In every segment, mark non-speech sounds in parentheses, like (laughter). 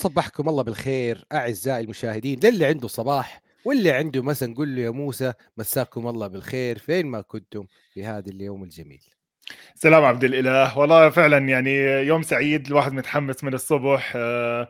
صبحكم الله بالخير أعزائي المشاهدين للي عنده صباح واللي عنده مسا نقول له يا موسى مساكم الله بالخير فين ما كنتم في هذا اليوم الجميل. سلام عبد الإله. والله فعلا يعني يوم سعيد الواحد متحمس من الصبح آه،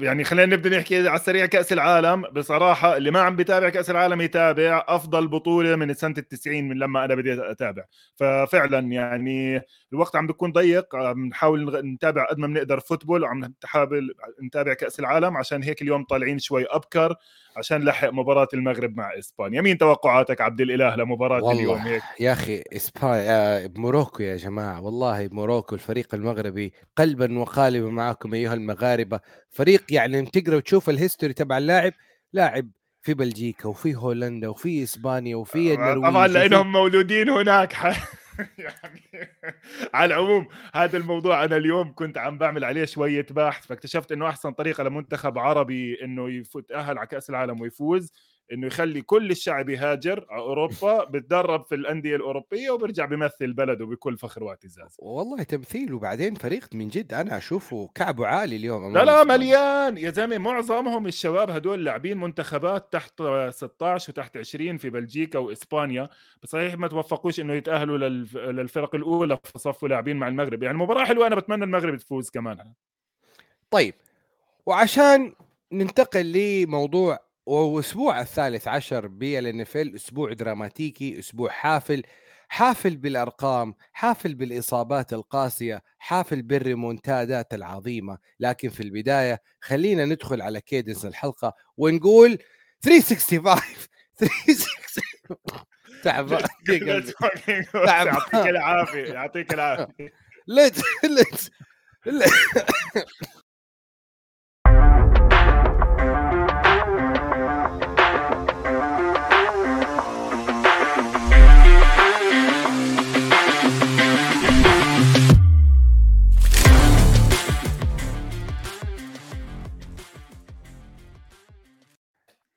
يعني خلينا نبدأ نحكي على السريع كأس العالم. بصراحة اللي ما عم بيتابع كأس العالم يتابع أفضل بطولة من سنه التسعين من لما أنا بديت أتابع. ففعلا يعني الوقت عم بيكون ضيق. عم نحاول نتابع قد ما بنقدر football. وعم نحاول نتابع كأس العالم عشان هيك اليوم طالعين شوي أبكر. عشان لحق مباراة المغرب مع إسبانيا، مين توقعاتك عبد الإله لمباراة والله اليوم؟ هيك؟ يا أخي إسبانيا Morocco يا جماعة. والله موروكو الفريق المغربي قلبا وقالبا معكم أيها المغاربة. فريق يعني تقرا وتشوف ال history تبع اللاعب لاعب في بلجيكا وفي هولندا وفي إسبانيا وفي النرويج طبعا لأنهم مولودين هناك. (laughs) (laughs) يعني على العموم هذا الموضوع أنا اليوم كنت عم بعمل عليه شوية بحث فاكتشفت إنه أحسن طريقة لمنتخب عربي إنه يتاهل على كأس العالم ويفوز إنه يخلي كل الشعب يهاجر على أوروبا بتدرب في الأندية الأوروبية وبرجع بيمثل بلده بكل فخر واعتزاز. والله تمثيل وبعدين فريق من جد أنا أشوفه كعبه عالي اليوم لا لا. مليان. يا زلمة معظمهم الشباب هدول لاعبين منتخبات تحت 16 وتحت 20 في بلجيكا وإسبانيا. صحيح ما توفقوش إنه يتأهلوا للف- للفرق الأولى فصفوا لاعبين مع المغرب. يعني مباراة حلوة أنا بتمنى المغرب تفوز كمان. طيب وعشان ننتقل لموضوع وأسبوع الثالث عشر بال NFL أسبوع دراماتيكي أسبوع حافل حافل بالأرقام حافل بالإصابات القاسية حافل بالريمونتادات العظيمة. لكن في البداية خلينا ندخل على cadence الحلقة ونقول 365 365 (laughs) تعب (laughs) (laughs) يعطيك العافية يعطيك العافية. ليتس ليتس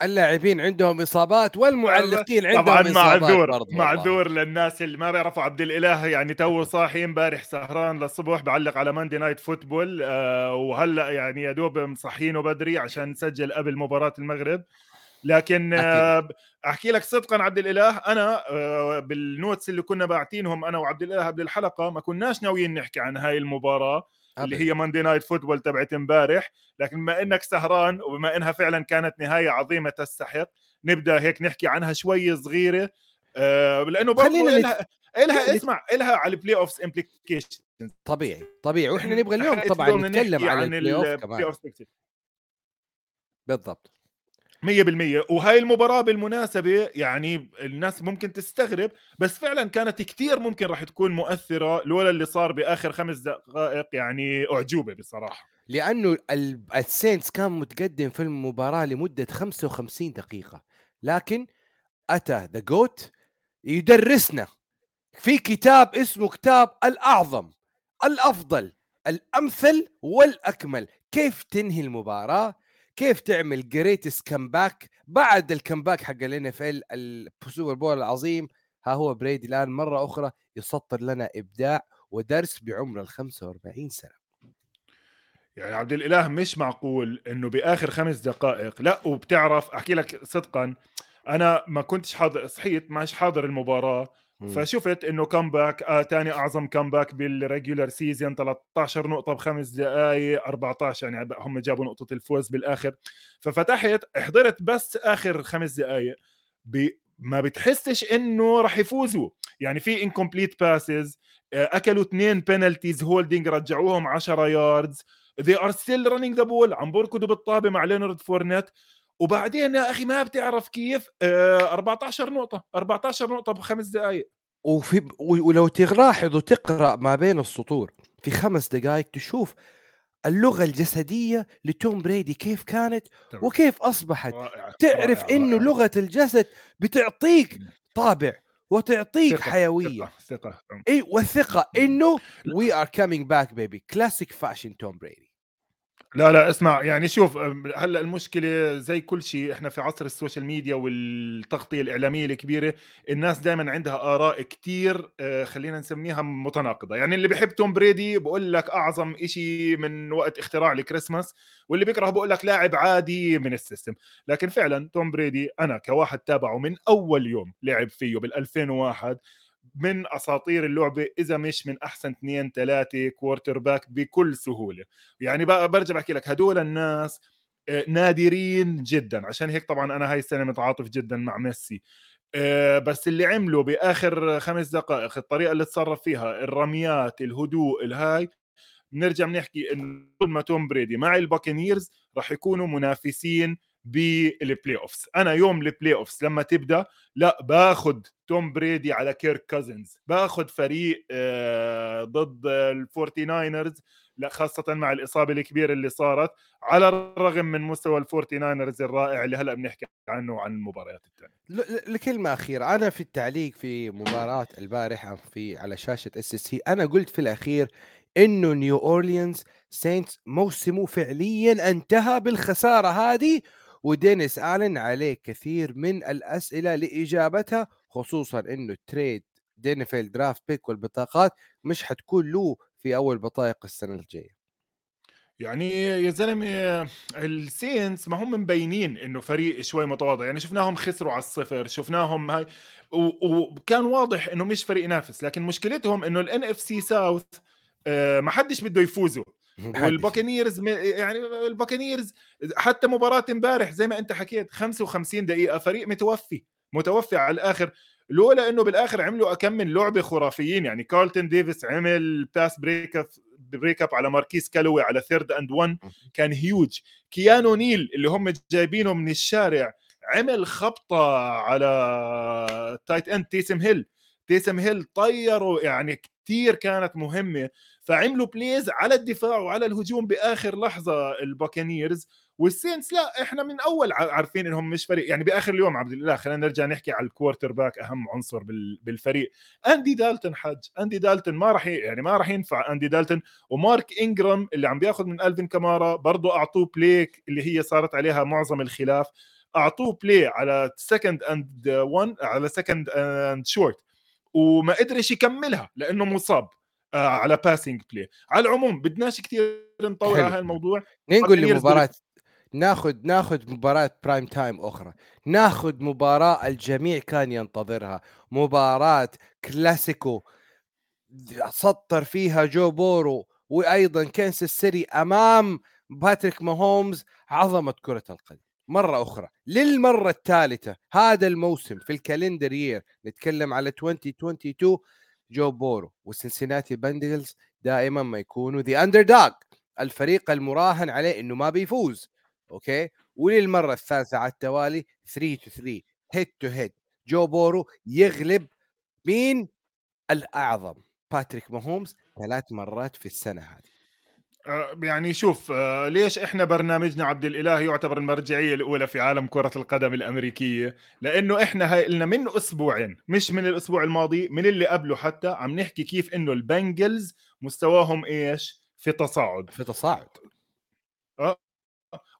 اللاعبين عندهم إصابات والمعلقين عندهم طبعا إصابات معذور. معذور للناس اللي ما بيعرفوا عبد الإله يعني تو صاحي امبارح سهران للصبح بعلق على Monday Night Football آه وهلا يعني يا دوب مصحينه بدري عشان نسجل قبل مباراة المغرب. لكن آه أحكي لك صدقا عبد الإله أنا آه بال notes اللي كنا باعتينهم أنا وعبد الإله قبل الحلقة ما كناش ناويين نحكي عن هاي المباراة. اللي. هي Monday Night Football تبعت امبارح. لكن بما إنك سهران وبما إنها فعلا كانت نهاية عظيمة تستحق نبدأ هيك نحكي عنها شوي صغيرة. آه لأنه برضه لها لها اسمع لها على ال playoffs implication طبيعي طبيعي. وإحنا نبغى اليوم طبعا نتكلم عن ال playoff كمان. بالضبط. 100% وهاي المباراة بالمناسبة يعني الناس ممكن تستغرب بس فعلا كانت كتير ممكن راح تكون مؤثرة لولا اللي صار بآخر خمس دقائق يعني أعجوبة بصراحة. لأنه ال- ال Saints كان متقدم في المباراة لمدة 55 دقيقة. لكن أتى the GOAT يدرسنا في كتاب اسمه كتاب الأعظم الأفضل الأمثل والأكمل. كيف تنهي المباراة؟ كيف تعمل greatest comeback بعد ال comeback حق ال NFL ال Super Bowl العظيم ها هو بريدي الآن مرة أخرى يسطر لنا إبداع ودرس بعمر ال 45 سنة يعني عبد الإله مش معقول إنه بآخر خمس دقائق لا وبتعرف أحكي لك صدقا أنا ما كنتش حاضر صحيت مش حاضر المباراة مم. فشفت إنه comeback آه تاني أعظم comeback بال regular season 13 نقطة بخمس دقائق 14 يعني هم جابوا نقطة الفوز بالآخر. ففتحت حضرت بس آخر خمس دقائق. ما بتحسش إنه راح يفوزوا. يعني في incomplete passes أكلوا اثنين penalties holding رجعوهم 10 yards they are still running the ball. عم بركضوا بالطابة مع لينارد فورنيت وبعدين يا أخي ما بتعرف كيف آه 14 نقطة 14 نقطة بخمس دقائق وفي ولو تلاحظ وتقرأ ما بين السطور في خمس دقائق تشوف اللغة الجسدية لتوم بريدي كيف كانت وكيف أصبحت. تعرف إنه. لغة الجسد بتعطيك طابع وتعطيك ثقة، حيوية. ثقة ثقة. اي والثقه إنه we are coming back baby classic fashion توم بريدي لا لا اسمع يعني شوف هلأ المشكلة زي كل شيء إحنا في عصر ال social media والتغطية الإعلامية الكبيرة الناس دائما عندها آراء كثير آه، خلينا نسميها متناقضة. يعني اللي بيحب توم بريدي بقول لك أعظم شيء من وقت اختراع الكريسماس واللي بيكره بقول لك لاعب عادي من ال system. لكن فعلا توم بريدي أنا كواحد تابعه من أول يوم لعب فيه بال 2001 من أساطير اللعبة إذا مش من أحسن اثنين ثلاثة quarterback بكل سهولة. يعني بقى برجع بحكي لك هدول الناس آه، نادرين جدا. عشان هيك طبعا أنا هاي السنة متعاطف جدا مع ميسي. آه، بس اللي عمله بآخر خمس دقائق الطريقة اللي تصرف فيها الرميات الهدوء الهاي بنرجع بنحكي إنه طول ما توم بريدي مع الباكنيرز راح يكونوا منافسين بال playoffs أنا يوم ال playoffs لما تبدأ لا باخذ توم بريدي على كيرك كازنز باخذ فريق آه، ضد الفورتي ناينرز لا خاصة مع الإصابة الكبيرة اللي صارت على الرغم من مستوى الفورتي ناينرز الرائع اللي هلأ بنحكي عنه عن المباريات الثانية لكلمة أخيرة. أنا في التعليق في مباراة البارحة في على شاشة SSC أنا قلت في الأخير إنه نيو أورليانز سينتس موسمه فعليا انتهى بالخسارة هذه ودينيس آلن عليه كثير من الأسئلة لإجابتها خصوصا إنه trade دينيفيل draft pick والبطاقات مش حتكون له في أول بطايق السنة الجاية. يعني يا زلمة السينس ما هم مبينين إنه فريق شوي متواضع يعني شفناهم خسروا على الصفر شفناهم هاي وكان واضح إنه مش فريق ينافس لكن مشكلتهم إنه ال NFC South ما حدش بده يفوزوا (laughs) والباكنيرز يعني الباكنيرز حتى مباراة امبارح زي ما انت حكيت 55 دقيقة فريق متوفي متوفي على الآخر. لولا إنه بالآخر عملوا كم من لعبه خرافيين يعني كارلتون ديفيس عمل pass breakup breakup على ماركيس كالوي على third and 1 كان هيوج كيانو نيل اللي هم جايبينه من الشارع عمل خبطة على tight end تيسم هيل تيسم هيل طيروا يعني كثير كانت مهمة. فعملوا plays على الدفاع وعلى الهجوم بآخر لحظة الباكانيرز والسينس لا إحنا من أول عارفين إنهم مش فريق. يعني بآخر اليوم عبد الله خلينا نرجع نحكي على ال quarterback أهم عنصر بالفريق. أندي دالتون حج أندي دالتون ما راح يعني ما راح ينفع أندي دالتون. ومارك إنجرام اللي عم بياخذ من ألفين كمارا برضه أعطوه play اللي هي صارت عليها معظم الخلاف. أعطوه play على second and 1 على second and short وما قدرش يكملها لأنه مصاب. على passing play على العموم بدناش كثير نطول على هالموضوع. نقول لمباراة ناخذ ناخذ مباراة prime time أخرى. ناخذ مباراة الجميع كان ينتظرها. مباراة كلاسيكو. سطر فيها جو بورو وأيضا كنساس سيتي أمام باتريك ماهومز عظمة كرة القدم. مرة أخرى. للمرة الثالثة هذا الموسم في ال calendar year نتكلم على 2022 جو بورو والسنسيناتي باندلز دائما ما يكونوا the underdog الفريق المراهن عليه إنه ما بيفوز okay؟ وللمرة الثالثة على التوالي 3 to 3 head to head جو بورو يغلب مين؟ الأعظم باتريك ماهومز ثلاث مرات في السنة هذه. يعني شوف آه، ليش إحنا برنامجنا عبد الإله يعتبر المرجعية الأولى في عالم كرة القدم الأمريكية؟ لأنه إحنا هاي لنا من أسبوعين مش من الأسبوع الماضي من اللي قبله حتى عم نحكي كيف إنه البنجلز مستواهم إيش؟ في تصاعد. في تصاعد. آه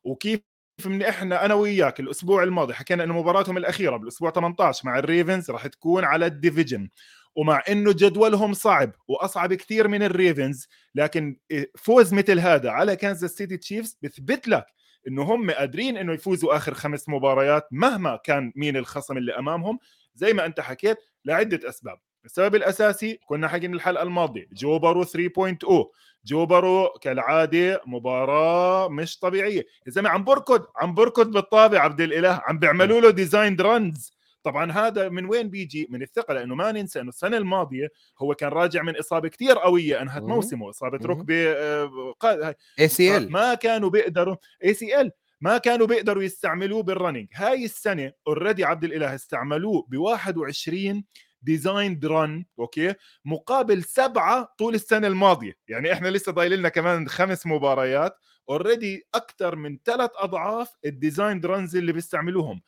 وكيف من إحنا أنا وياك الأسبوع الماضي حكينا إنه مباراتهم الأخيرة بالأسبوع 18 مع الريفنز راح تكون على ال division. ومع إنه جدولهم صعب وأصعب كثير من الريفنز لكن فوز مثل هذا على كانزاس سيتي تشيفز بثبت لك إنه هم قادرين إنه يفوزوا آخر خمس مباريات مهما كان مين الخصم اللي أمامهم. زي ما أنت حكيت لعدة أسباب. السبب الأساسي كنا حكينا الحلقة الماضية جو بارو 3.0 جو بارو كالعادة مباراة مش طبيعية. يا زلمة عم بركض عم بركض بالطابة عبد الإله عم بيعملوا له design runs طبعا هذا من وين بيجي؟ من الثقه لأنه ما ننسى إنه السنة الماضية هو كان راجع من إصابة كثير قوية أنهت موسمه إصابة ركبة اي سي ال ما كانوا بيقدروا اي سي ال ما كانوا بيقدروا يستعملوه بال running هاي السنة already عبد الإله استعملوه ب 21 design run okay؟ مقابل سبعة طول السنة الماضية. يعني إحنا لسه ضايل لنا كمان خمس مباريات. already أكثر من ثلاث أضعاف ال design runs اللي بيستعملوهم.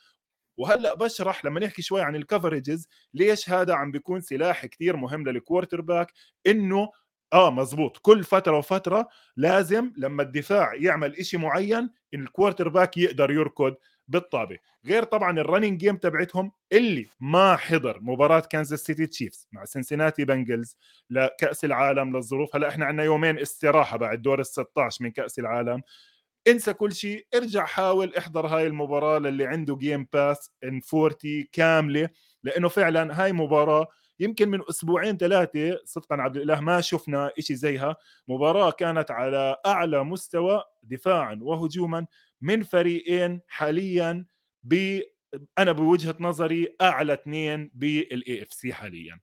وهلأ بشرح لما نحكي شوي عن ال coverages ليش هذا عم بيكون سلاح كثير مهم لل quarterback إنه آه مزبوط. كل فترة وفترة لازم لما الدفاع يعمل إشي معين ال quarterback يقدر يركض بالطابة. غير طبعا ال running game تبعتهم اللي ما حضر مباراة كانزاس سيتي تشيفز مع سنسيناتي بنجلز لكأس العالم للظروف. هلأ إحنا عندنا يومين استراحة بعد دور ال 16 من كأس العالم. انسى كل شيء ارجع حاول احضر هاي المباراة للي عنده Game Pass in 40 كاملة لأنه فعلا هاي مباراة يمكن من أسبوعين ثلاثة صدقا عبد الإله ما شفنا شيء زيها مباراة كانت على أعلى مستوى دفاعا وهجوما من فريقين حاليا ب أنا بوجهة نظري أعلى اثنين بال AFC حاليا.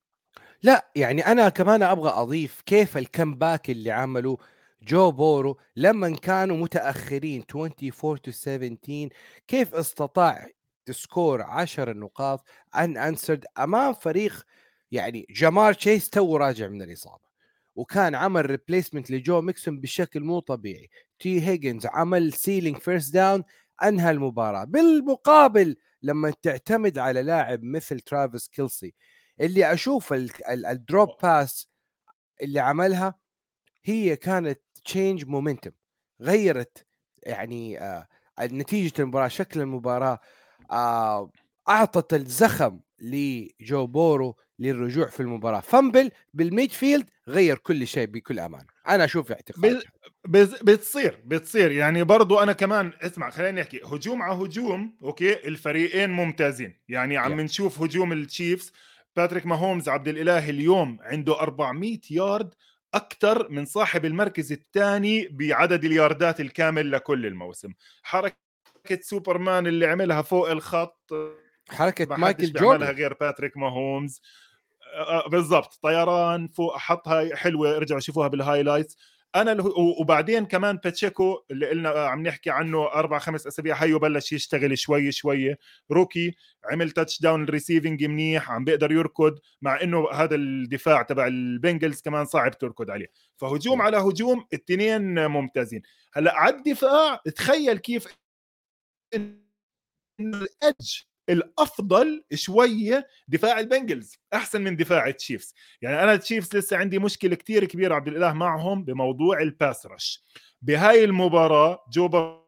لا يعني أنا كمان أبغى أضيف كيف ال comeback اللي عمله جو بورو لما كانوا متأخرين 24 to 17 كيف استطاع ت score 10 نقاط unanswered أمام فريق يعني جمار تشيس تو راجع من الإصابة. وكان عمل replacement لجو ميكسون بشكل مو طبيعي. تي هيجنز عمل sealing first down أنهى المباراة. بالمقابل لما تعتمد على لاعب مثل ترافيس كيلسي اللي أشوف ال drop pass اللي عملها هي كانت change momentum غيرت يعني آه نتيجة المباراة شكل المباراة آه أعطت الزخم لجو بورو للرجوع في المباراة. fumble بال midfield غير كل شيء بكل أمان أنا أشوف اعتقاد بتصير بتصير. يعني برضو أنا كمان اسمع خليني أحكي. هجوم على هجوم okay الفريقين ممتازين. يعني عم نشوف هجوم التشيفز باتريك ماهومز عبد الإله اليوم عنده 400 يارد أكثر من صاحب المركز الثاني بعدد الياردات الكامل لكل الموسم. حركة سوبرمان اللي عملها فوق الخط حركة مايكل جوردن. غير باتريك ماهومز. بالضبط طيران فوق حطها حلوة ارجعوا شوفوها بال highlights أنا وبعدين كمان باتشيكو اللي قلنا آه، عم نحكي عنه أربع خمس أسابيع هيو بلش يشتغل شوي شوي. rookie عمل touchdown ال receiving منيح عم بيقدر يركض مع إنه هذا الدفاع تبع البنجلز كمان صعب تركض عليه. فهجوم على هجوم الاثنين ممتازين. هلأ على الدفاع تخيل كيف ال edge الأفضل شوية دفاع البنجلز أحسن من دفاع التشيفز. يعني أنا التشيفز لسه عندي مشكلة كثير كبيرة عبد الإله معهم بموضوع ال pass rush بهاي المباراة جو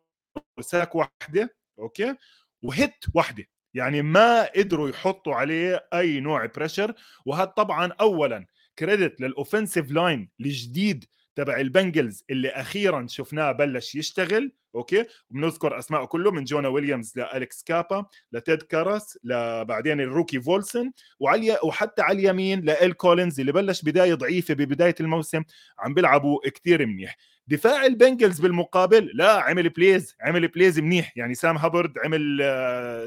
sack واحدة okay؟ و hit واحدة. يعني ما قدروا يحطوا عليه أي نوع pressure وهذا طبعا اولا credit لل offensive line الجديد تبع البنجلز اللي أخيرا شفناه بلش يشتغل. okay؟ وبنذكر أسماء كله من جونا ويليامز لالكس كابا لتيد كاراس لبعدين ال rookie فولسن وعلي وحتى على اليمين لال كولينز اللي بلش بداية ضعيفة ببداية الموسم عم بيلعبوا كثير منيح. دفاع البنجلز بالمقابل لا عمل plays عمل plays منيح يعني سام هابرد عمل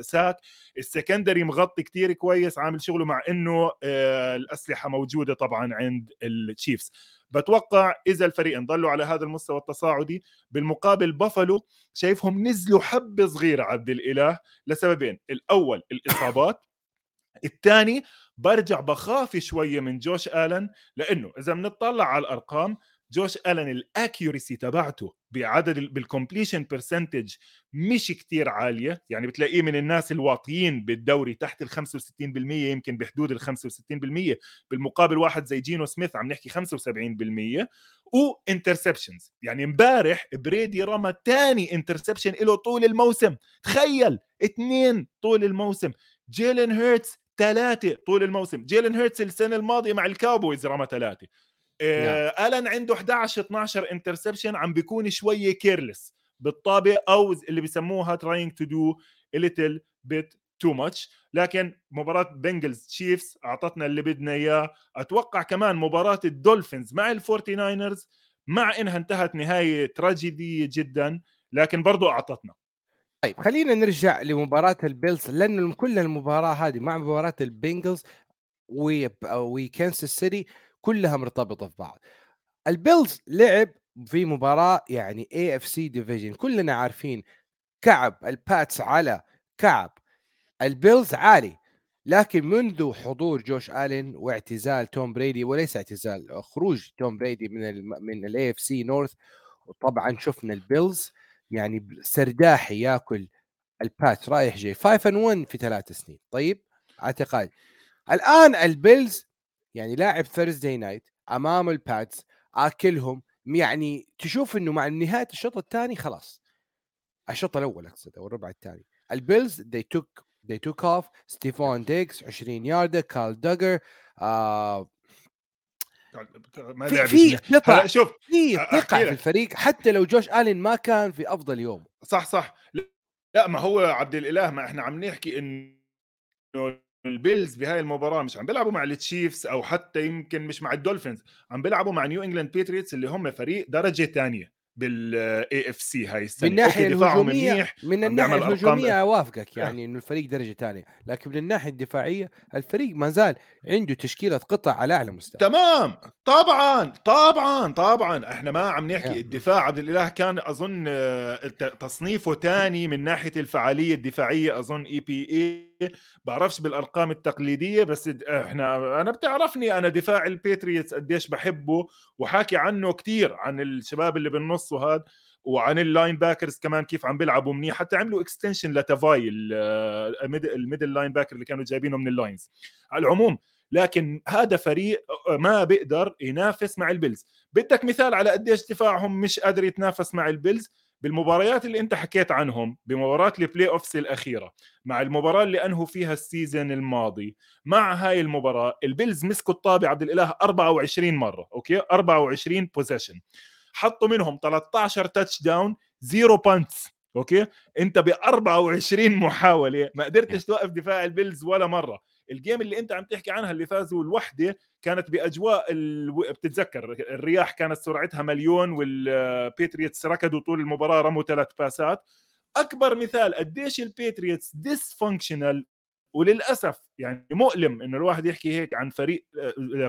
sack. ال secondary مغطي كتير كويس عامل شغله مع إنه آه، الأسلحة موجودة طبعا عند التشيفز. بتوقع إذا الفريقين ضلوا على هذا المستوى التصاعدي بالمقابل بافلو شايفهم نزلوا حبة صغيرة عبد الإله لسببين. الأول الإصابات الثاني برجع بخاف شوية من جوش آلن لأنه إذا بنطلع على الأرقام جوش آلن ال accuracy تبعته بعدد بال completion percentage مش كتير عالية. يعني بتلاقيه من الناس الواطيين بالدوري تحت ال 65% يمكن بحدود ال 65% بالمقابل واحد زي جينو سميث عم نحكي 75% و interceptions يعني امبارح بريدي رمى ثاني interception له طول الموسم. تخيل اثنين طول الموسم. جيلين هيرتس ثلاثة طول الموسم. جيلين هيرتس السنة الماضية مع الكاوبويز رمى ثلاثة آه الن عنده 11 12 interception عم بيكون شوية careless بالطابه أو اللي بيسموها trying to do little bit too much لكن مباراة بنجلز تشيفز أعطتنا اللي بدنا إياه. أتوقع كمان مباراة الدولفينز مع الفورتي ناينرز مع إنها انتهت نهاية تراجيدية جدا لكن برضو أعطتنا. طيب خلينا نرجع لمباراة البيلز لأن كل المباراة هذه مع مباراة البنجلز وكانساس سيتي كلها مرتبطة في بعض. البيلز لعب في مباراة يعني AFC division كلنا عارفين كعب الباتس على كعب. البيلز عالي لكن منذ حضور جوش آلين واعتزال توم بريدي وليس اعتزال خروج توم بريدي من ال من ال AFC north وطبعا شفنا البيلز يعني سرداحي ياكل الباتس رايح جاي 5 and 1 في ثلاث سنين. طيب اعتقاد. الآن البيلز يعني لاعب Thursday night أمام الباتس آكلهم يعني تشوف إنه مع نهاية الشوط الثاني خلاص. الشوط الأول أقصد أو الربع الثاني. البيلز they took they took off. ستيفون ديكس 20 ياردة كارل دوجر آه ما في لعب في هلا شوف في ثقه في. الفريق حتى لو جوش آلين ما كان في أفضل يوم. صح صح. لا ما هو عبد الإله ما إحنا عم نحكي إنه البيلز بهاي المباراة مش عم بيلعبوا مع التشيفز أو حتى يمكن مش مع الدولفينز عم بيلعبوا مع نيو انجلاند بيتريتس اللي هم فريق درجة ثانية بال AFC هاي السنة. من الناحيه الهجوميه من الناحية. الهجومية أوافقك يعني إنه الفريق درجة ثانية. لكن من الناحية الدفاعية الفريق ما زال عنده تشكيلة قطع على أعلى مستوى. تمام. طبعا طبعا طبعا. إحنا ما عم نحكي. يا. الدفاع عبد الإله كان أظن آه، الت- تصنيفه ثاني من ناحية الفعالية الدفاعية أظن EPA بعرفش بالأرقام التقليدية بس إحنا أنا بتعرفني أنا دفاع البيتريتس قديش بحبه وحاكي عنه كتير عن الشباب اللي بالنص وهذا وعن ال linebackers كمان كيف عم بيلعبوا منيح حتى عملوا extension لتافاي ال- ال mid- ال middle linebacker اللي كانوا جايبينه من اللاينز على العموم. لكن هذا فريق ما بيقدر ينافس مع البيلز بدك مثال على قديش دفاعهم مش قادر يتنافس مع البيلز بالمباريات اللي انت حكيت عنهم بمباراه ال playoffs الأخيرة مع المباراة اللي أنهوا فيها ال season الماضي مع هاي المباراة البيلز مسكوا الطابة عبد الإله 24 مرة okay؟ 24 possession حطوا منهم 13 touchdown zero punts okay؟ أنت ب 24 محاولة ما قدرتش توقف دفاع البيلز ولا مرة. ال game اللي انت عم تحكي عنها اللي فازوا الوحدة كانت بأجواء ال... بتتذكر الرياح كانت سرعتها مليون والبيتريتس ركضوا طول المباراة رموا ثلاث باسات أكبر مثال قديش البيتريتس dysfunctional وللأسف يعني مؤلم إنه الواحد يحكي هيك عن فريق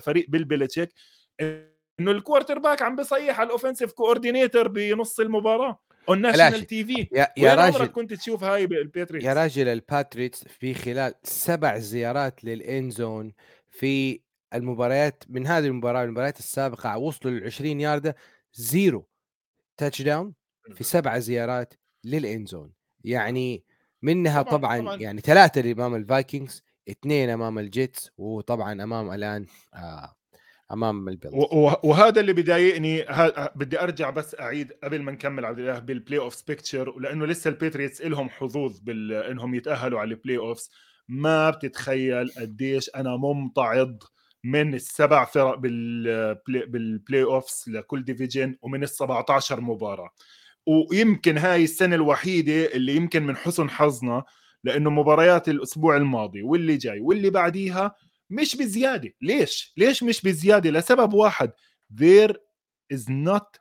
فريق بيل بيلتشيك إنه ال quarterback عم بيصيح على ال offensive coordinator بنص المباراة. on national فلاشي. TV يا, يا راجل كنت تشوف هاي بالبيتريتس يا راجل الباتريتس في خلال سبع زيارات لل end zone في المباريات من هذه المباراة المباريات السابقة وصلوا لل 20 ياردة zero touchdown في سبع زيارات لل end zone يعني منها طبعاً، طبعا, طبعاً. يعني ثلاثة أمام الفايكنجز اثنين أمام الجيتس وطبعا أمام الآن آه امام البيلز وهذا اللي بضايقني ها- بدي أرجع بس أعيد قبل ما نكمل عبد الإله بال playoff picture لأنه لسه البيتريتس لهم حظوظ بال إنهم يتأهلوا على ال playoffs ما بتتخيل قديش أنا ممتعض من السبع فرق بال play, بال playoffs لكل division ومن ال 17 مباراة. ويمكن هاي السنة الوحيدة اللي يمكن من حسن حظنا لأنه مباريات الأسبوع الماضي واللي جاي واللي بعديها مش بزيادة. ليش؟ ليش مش بزيادة؟ لسبب واحد there is not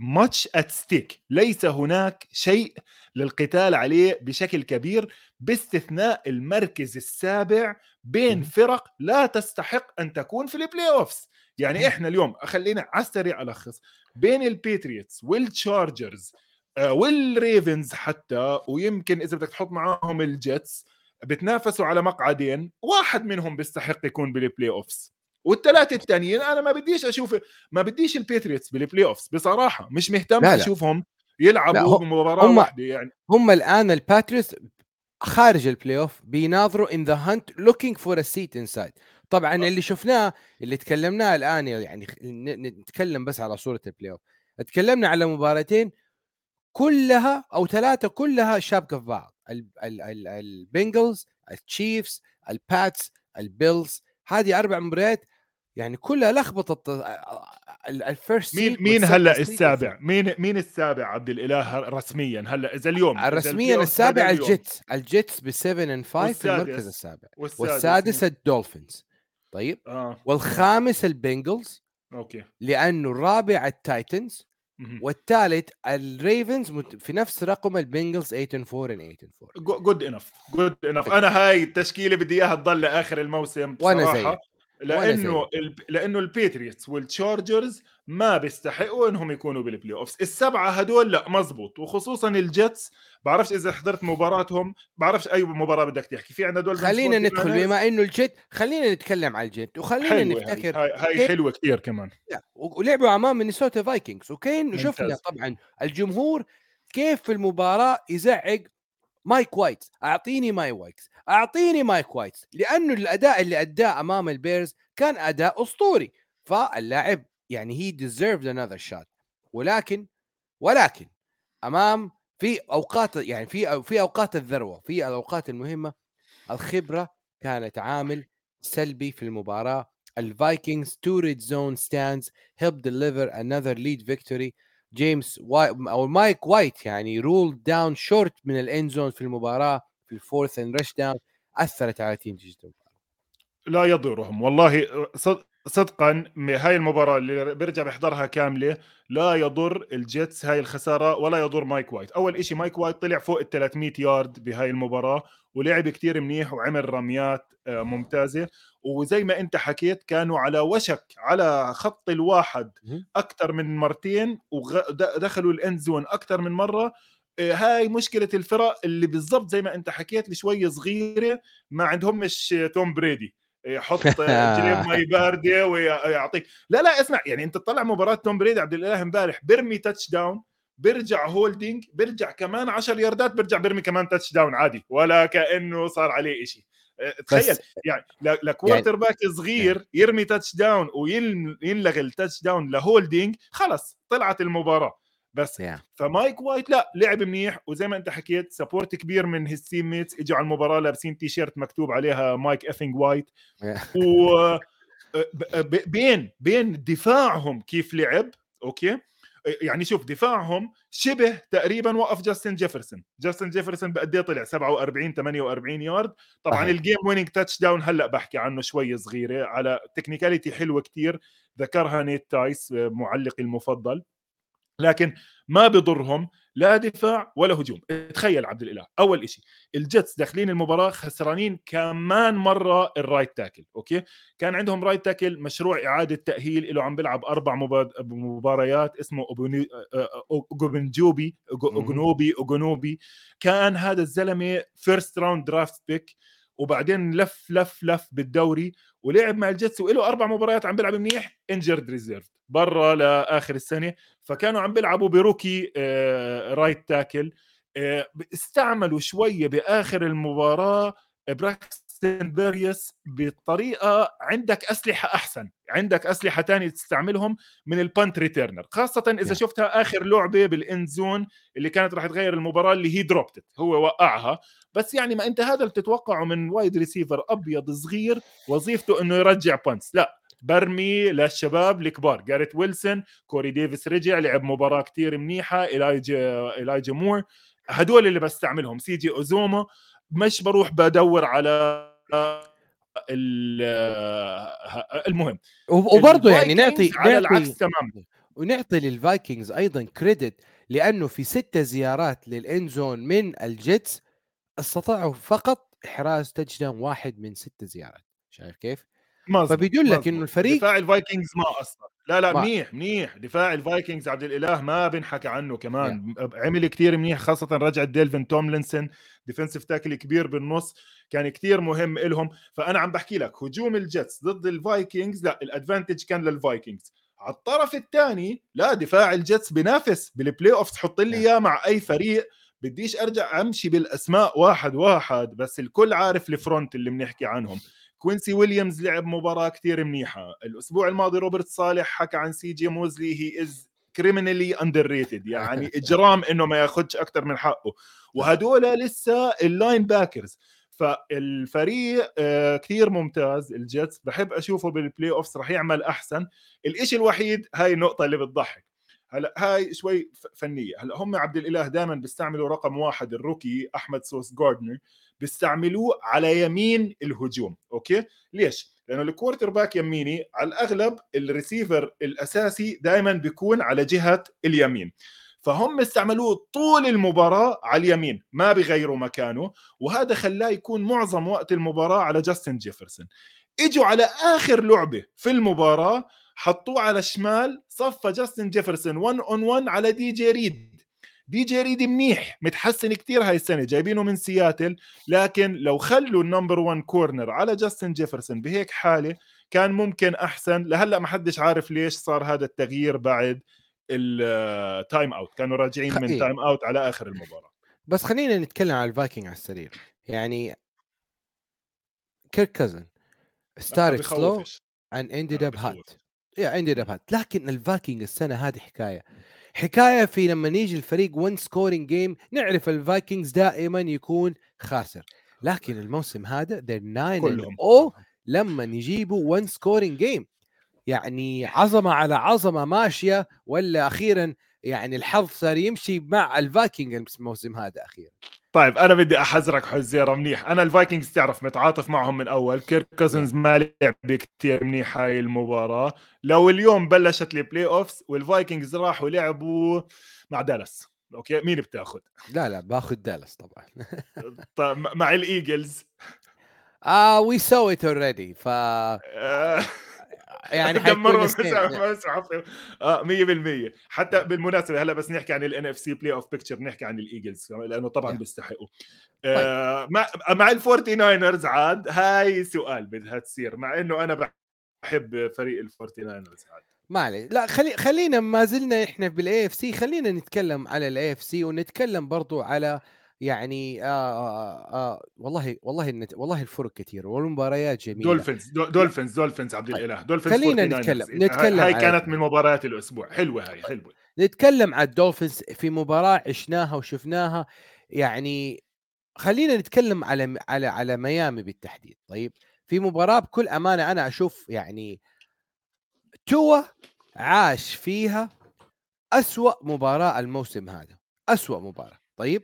much at stake. ليس هناك شيء للقتال عليه بشكل كبير باستثناء المركز السابع بين. فرق لا تستحق أن تكون في ال playoffs يعني. إحنا اليوم خلينا على السريع ألخص بين البيتريتس والتشارجرز والريفنز حتى ويمكن إذا بدك تحط معاهم الجيتس بتنافسوا على مقعدين واحد منهم بيستحق يكون بال playoffs والثلاثه الثانيين أنا ما بديش أشوف ما بديش البيتريتس بال playoffs بصراحة مش مهتم لا لا. أشوفهم يلعبوا بمباراه هم- واحدة يعني. هم الآن الباتريس خارج ال playoff بيناظروا in the hunt looking for a seat inside طبعا اللي شفناه اللي تكلمناه الآن يعني نتكلم بس على صورة ال playoff تكلمنا على مباراتين كلها أو ثلاثة كلها شابكة في بعض. ال- ال- ال- البنجلز ال Chiefs ال Pats البيلز هذه أربع مباريات يعني كلها لخبطت ال first مين مين هلأ السابع؟ مين مين السابع عبد الإله رسميا هلأ؟ إذا اليوم رسميا السابع الجيتس. الجيتس ب 7 and 5 في المركز. السابع. والسادس, والسادس الدولفينز طيب. آه. والخامس البنجلز okay. لأنه الرابع التايتنز. والثالث الريفنز في نفس رقم البنجلز 8 and 4 and 8 and 4 good enough good enough أنا هاي التشكيلة بدي إياها تضل لآخر الموسم بصراحة. زيك. لأنه ال... لأنه البيتريتس والتشارجرز ما بيستحقوا إنهم يكونوا بال playoffs السبعة هدول لا مزبوط. وخصوصا الجيتس بعرفش إذا حضرت مباراتهم بعرفش أي مباراة بدك تحكي. في عندنا دول خلينا ندخل بما إنه الجيت خلينا نتكلم على الجيت وخلينا حلوة نفتكر هاي, هاي كيف- حلوة كثير كمان. ولعبوا امام مينيسوتا فايكنجز وكين. شفنا طبعا الجمهور كيف في المباراة يزعق مايك وايت أعطيني ماي وايت أعطيني مايك وايت لأنه الأداء اللي أداه أمام ال Bears كان أداء أسطوري. فاللاعب يعني he deserved another shot ولكن ولكن أمام في أوقات يعني في في أوقات الذروة في الأوقات المهمة الخبرة كانت عامل سلبي في المباراة. الفايكنجز تو ريد زون ستاندز هيلب ديليفر انذر ليد فيكتوري جيمس أو مايك وايت يعني رول داون شورت من الان زون في المباراة في الفورث اند رش داون أثرت على تيم جدا لا يضرهم. والله صدقا هاي المباراة اللي بيرجع بيحضرها كاملة لا يضر الجيتس هاي الخسارة ولا يضر مايك وايت. أول شيء مايك وايت طلع فوق ال 300 يارد بهاي المباراة ولعب كتير منيح وعمل رميات آه، ممتازة. وزي ما أنت حكيت كانوا على وشك على خط الواحد أكثر من مرتين ودخلوا ال end zone أكثر من مرة. آه، هاي مشكلة الفرق اللي بالضبط زي ما أنت حكيت شوي صغيرة ما عندهمش توم بريدي. يحط جريب مي بارده ويعطيك. لا لا اسمع يعني أنت تطلع مباراة توم بريدي عبد الاله امبارح بيرمي touchdown بيرجع holding بيرجع كمان 10 ياردات بيرجع بيرمي كمان touchdown عادي ولا كأنه صار عليه شيء أه، تخيل يعني ل quarter يعني... back صغير يرمي touchdown وينلغي ال touchdown ل holding خلص طلعت المباراة. بس yeah. فمايك وايت لا لعب منيح وزي ما انت حكيت support كبير من his teammates اجوا على المباراة لابسين تي شيرت مكتوب عليها Mike effing White. Yeah. و بين بين دفاعهم كيف لعب okay؟ يعني شوف دفاعهم شبه تقريبا وقف جاستن جيفرسون جاستن جيفرسون بقد إيه طلع؟ 47 48 يارد طبعا ال game winning touchdown هلأ بحكي عنه شوي صغيرة على technicality حلوة كتير. ذكرها نيت تايس معلقي المفضل. لكن ما بضرهم لا دفاع ولا هجوم. تخيل عبد الإله أول شيء الجتس داخلين المباراة خسرانين كمان مرة ال right tackle okay؟ كان عندهم right tackle مشروع إعادة تأهيل له عم بيلعب أربع مباريات اسمه اوجوبنجوبي اوجنوبي اوجنوبي كان هذا الزلمة first round draft pick وبعدين لف لف لف بالدوري ولعب مع الجتس وله أربع مباريات عم بيلعب منيح injured reserve برا لآخر السنة فكانوا عم بيلعبوا ب rookie right tackle استعملوا شوية بآخر المباراة براكستن بيريس بطريقة عندك أسلحة أحسن عندك أسلحة ثانية تستعملهم من ال punt returner خاصة إذا شفتها آخر لعبة بال end zone اللي كانت راح تغير المباراة اللي هي dropped هو وقعها. بس يعني ما أنت هذا اللي بتتوقعه من wide receiver أبيض صغير وظيفته إنه يرجع punts لا برمي للشباب الكبار. جاريت ويلسون كوري ديفيس رجع لعب مباراة كتير منيحة. إيلايجا إيلايجا مور. هدول اللي بستعملهم. سي جي أوزوما مش بروح بدور على المهم. وبرضه يعني نعطي على العكس تماما. ونعطي للفايكنجز أيضا credit لأنه في ستة زيارات لل end zone من الجيتس استطاعوا فقط إحراز touch واحد من ستة زيارات. شايف كيف؟ فبيدل لك إنه الفريق دفاع الفايكنجز ما أصلا لا لا منيح منيح. دفاع الفايكنجز عبد الإله ما بنحكى عنه كمان. yeah. عمل كثير منيح خاصة رجعه ديلفين توملينسون defensive tackle كبير بالنص كان كثير مهم لهم فأنا عم بحكي لك هجوم الجيتس ضد الفايكنجز. لا ال advantage كان للفايكنجز. على الطرف الثاني لا دفاع الجيتس بينافس بال playoff حط لي إياه مع أي فريق. بديش أرجع أمشي بالأسماء واحد واحد بس الكل عارف ال front اللي بنحكي عنهم. كوينسي ويليامز لعب مباراة كثير منيحة. الأسبوع الماضي روبرت صالح حكى عن سي جي موزلي he is criminally underrated يعني إجرام إنه ما ياخذش أكثر من حقه. وهدول لسه ال linebackers. فالفريق آه، كثير ممتاز. الجيتس بحب أشوفه بال playoffs راح يعمل أحسن. الإشي الوحيد هاي النقطة اللي بتضحك. هلأ هاي شوي فنية. هلأ هم عبد الإله دائما بيستعملوا رقم واحد ال rookie أحمد سوس جاردنر. بيستعملوه على يمين الهجوم okay؟ ليش؟ لأنه ال quarterback يميني على الأغلب الريسيفر الأساسي دائما بيكون على جهة اليمين. فهم استعملوه طول المباراة على اليمين ما بيغيروا مكانه وهذا خلاه يكون معظم وقت المباراة على جاستن جيفرسون إجوا على آخر لعبة في المباراة حطوه على الشمال صفى جاستن جيفرسون 1 on 1 على دي جي ريد دي جي ريدي منيح متحسن كتير هاي السنة جايبينه من سياتل لكن لو خلوا ال number 1 corner على جاستن جيفرسون بهيك حالة كان ممكن أحسن. لهلأ ما حدش عارف ليش صار هذا التغيير بعد ال time out كانوا راجعين من time out على آخر المباراة. بس خلينا نتكلم على الفايكنج على السريع. يعني كيرك كازن start slow and ended up hot. يا عندي دفات لكن الفايكنج السنة هذه حكاية. حكاية في لما يجي الفريق 1 scoring game نعرف الفايكنجز دائما يكون خاسر. لكن الموسم هذا ذا 9 كلهم. أو لما يجيبوا 1 scoring game يعني عظمة على عظمة ماشية ولا أخيرا يعني الحظ صار يمشي مع الفايكنج الموسم هذا أخيرا. طيب أنا بدي أحذرك حزيرة منيح. أنا الفايكنجز تعرف متعاطف معهم من أول. كيرك كوزنز ما لعب كثير منيح هاي المباراة. لو اليوم بلشت ال playoffs والفايكنجز راحوا لعبوا مع دالاس okay؟ مين بتاخذ لا لا باخذ دالاس طبعا. (laughs) طيب مع الايجلز آه we saw it already ف آه، يعني (laughs) same. مسعف آه 100% حتى بالمناسبة هلا بس نحكي عن ال NFC playoff picture نحكي عن الايجلز لأنه طبعا Yeah. بيستحقوا. آه مع مع الفورتي ناينرز عاد هاي سؤال بدها تصير مع إنه أنا بحب فريق الفورتي ناينرز عاد. ما عليه. لا خلي خلينا ما زلنا إحنا بال AFC خلينا نتكلم على ال AFC ونتكلم برضو على يعني آه آه آه والله والله النت والله الفرق كثير والمباريات جميلة. دولفينز دول- دولفينز دولفينز عبد طيب. الإله. دولفينز خلينا 49ers. نتكلم- نتكلم هاي كانت من مباريات الأسبوع. حلوة هاي حلوة. نتكلم على الدولفينز في مباراة عشناها وشفناها يعني خلينا نتكلم على على على ميامي بالتحديد. طيب في مباراة بكل أمانة أنا أشوف يعني توا عاش فيها أسوأ مباراة الموسم هذا أسوأ مباراة. طيب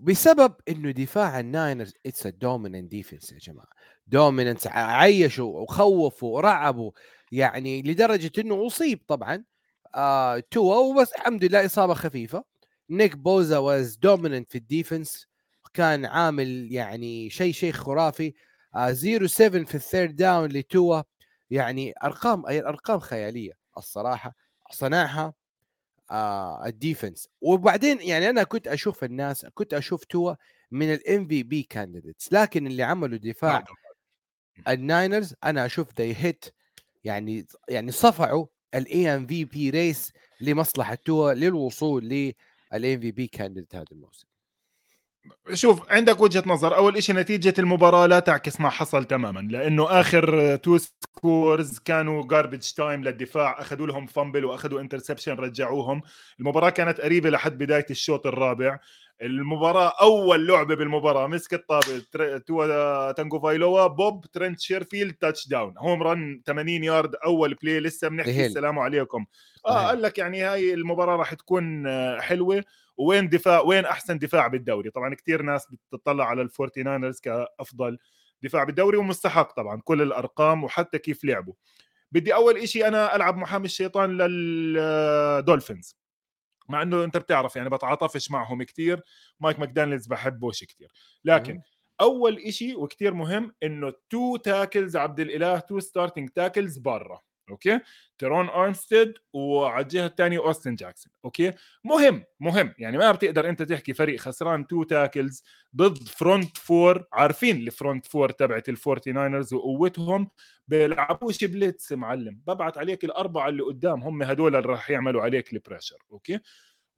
بسبب إنه دفاع الناينرز it's dominant defense يا جماعة. dominant عيشوا وخوفوا ورعبوا يعني لدرجة إنه أصيب طبعا آه توا وبس الحمد لله إصابة خفيفة. نيك بوزا was dominant في ال defense كان عامل يعني شيء شيء خرافي. آه 0 7 في ال third down لتوا يعني أرقام أرقام خيالية الصراحة صنعها. آه ال defense وبعدين يعني أنا كنت أشوف الناس كنت أشوف توا من ال MVP candidates لكن اللي عملوا دفاع الناينرز أنا أشوف they hit يعني يعني صفعوا ال MV P race لمصلحة توا للوصول لل MVP candidate هذا الموسم. شوف عندك وجهة نظر. أول شيء نتيجة المباراة لا تعكس ما حصل تماما لأنه آخر two scores كانوا garbage time للدفاع. أخذوا لهم fumble وأخذوا interception رجعوهم. المباراة كانت قريبة لحد بداية الشوط الرابع. المباراة أول لعبة بالمباراة مسكت طابة تر- توا تانجو فايلوا بوب ترنت شيرفيلد touchdown home run 80 يارد أول play لسه بنحكي. السلام عليكم. آه قال لك يعني هاي المباراة راح تكون آه، حلوة. وين دفاع وين أحسن دفاع بالدوري؟ طبعا كثير ناس بتطلع على الفورتي ناينرز كأفضل دفاع بالدوري ومستحق طبعا كل الأرقام وحتى كيف لعبوا. بدي أول إشي أنا ألعب محامي الشيطان لل Dolphins. مع إنه أنت بتعرف يعني بتعاطفش معهم كثير مايك ماكدانيلز بحبوش كثير لكن. أول إشي وكتير مهم إنه two tackles عبد الإله two starting tackles برا. أوكي؟ تيرون أرمستيد وعلى الجهه الثانية أوستن جاكسون أوكي؟ مهم مهم يعني ما بتقدر أنت تحكي فريق خسران two tackles ضد front four عارفين ال front four تبعت الفورتي ناينرز وقوتهم بيلعبوش blitz معلم ببعت عليك الأربعة اللي قدام هم هدول اللي راح يعملوا عليك ال pressure أوكي؟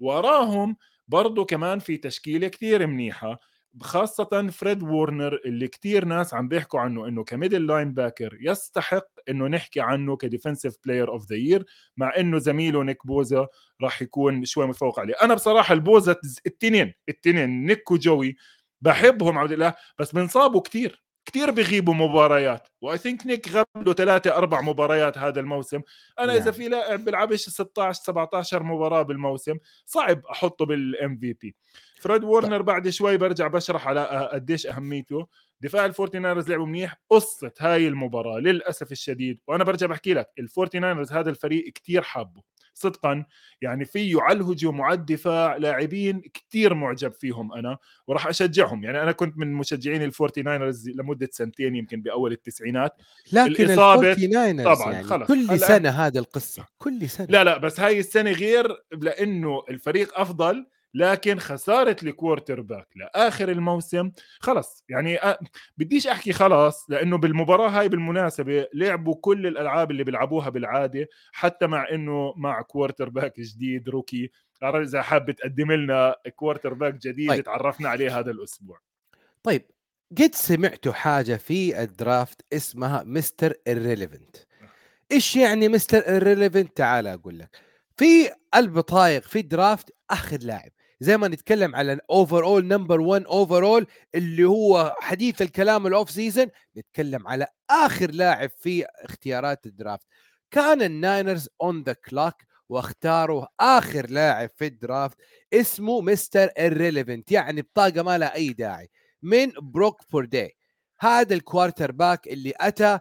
وراهم برضو كمان في تشكيلة كثير منيحة خاصة فريد وورنر اللي كتير ناس عم بيحكوا عنه إنه ك middle linebacker يستحق إنه نحكي عنه ك defensive player of the year مع إنه زميله نيك بوزا راح يكون شوي متفوق عليه. أنا بصراحة البوزا التنين التنين نيك وجوي بحبهم عبد الله بس بنصابوا كتير كتير بيغيبوا مباريات. و I think نيك غاب له ثلاثة أربع مباريات هذا الموسم. أنا إذا نعم. في لاعب بيلعبش 16 17 مباراة بالموسم صعب أحطه بال MVP فريد وورنر بعد شوي برجع بشرح على قديش أهميته. دفاع الفورتي ناينرز لعبوا منيح. قصة هاي المباراة للأسف الشديد وأنا برجع بحكي لك الفورتي ناينرز هذا الفريق كتير حابه. صدقا يعني فيه على الهجوم وعلى الدفاع لاعبين كتير معجب فيهم أنا وراح أشجعهم. يعني أنا كنت من مشجعين الفورتي ناينرز لمدة سنتين يمكن بأول التسعينات. لكن الإصابة- الفورتي ناينرز طبعاً، يعني خلص. كل سنة هذا القصة كل سنة. لا لا بس هاي السنة غير لأنه الفريق أفضل لكن خسارة ال quarterback لآخر الموسم خلص. يعني أ... بديش أحكي خلاص لأنه بالمباراة هاي بالمناسبة لعبوا كل الألعاب اللي بيلعبوها بالعادة حتى مع إنه مع quarterback جديد rookie. إذا حاب تقدم لنا quarterback جديد طيب. تعرفنا عليه هذا الأسبوع. طيب قد سمعتوا حاجة في ال draft اسمها Mr. Irrelevant إيش يعني Mr. Irrelevant تعال أقول لك. في البطايق في ال draft اخر لاعب. زي ما نتكلم على ال overall number 1 overall اللي هو حديث الكلام ال off-season نتكلم على آخر لاعب في اختيارات ال draft. كان ال Niners on the clock واختاروا آخر لاعب في ال draft اسمه Mr. Irrelevant يعني بطاقة ما لها أي داعي من بروك بوردي هذا ال quarterback اللي أتى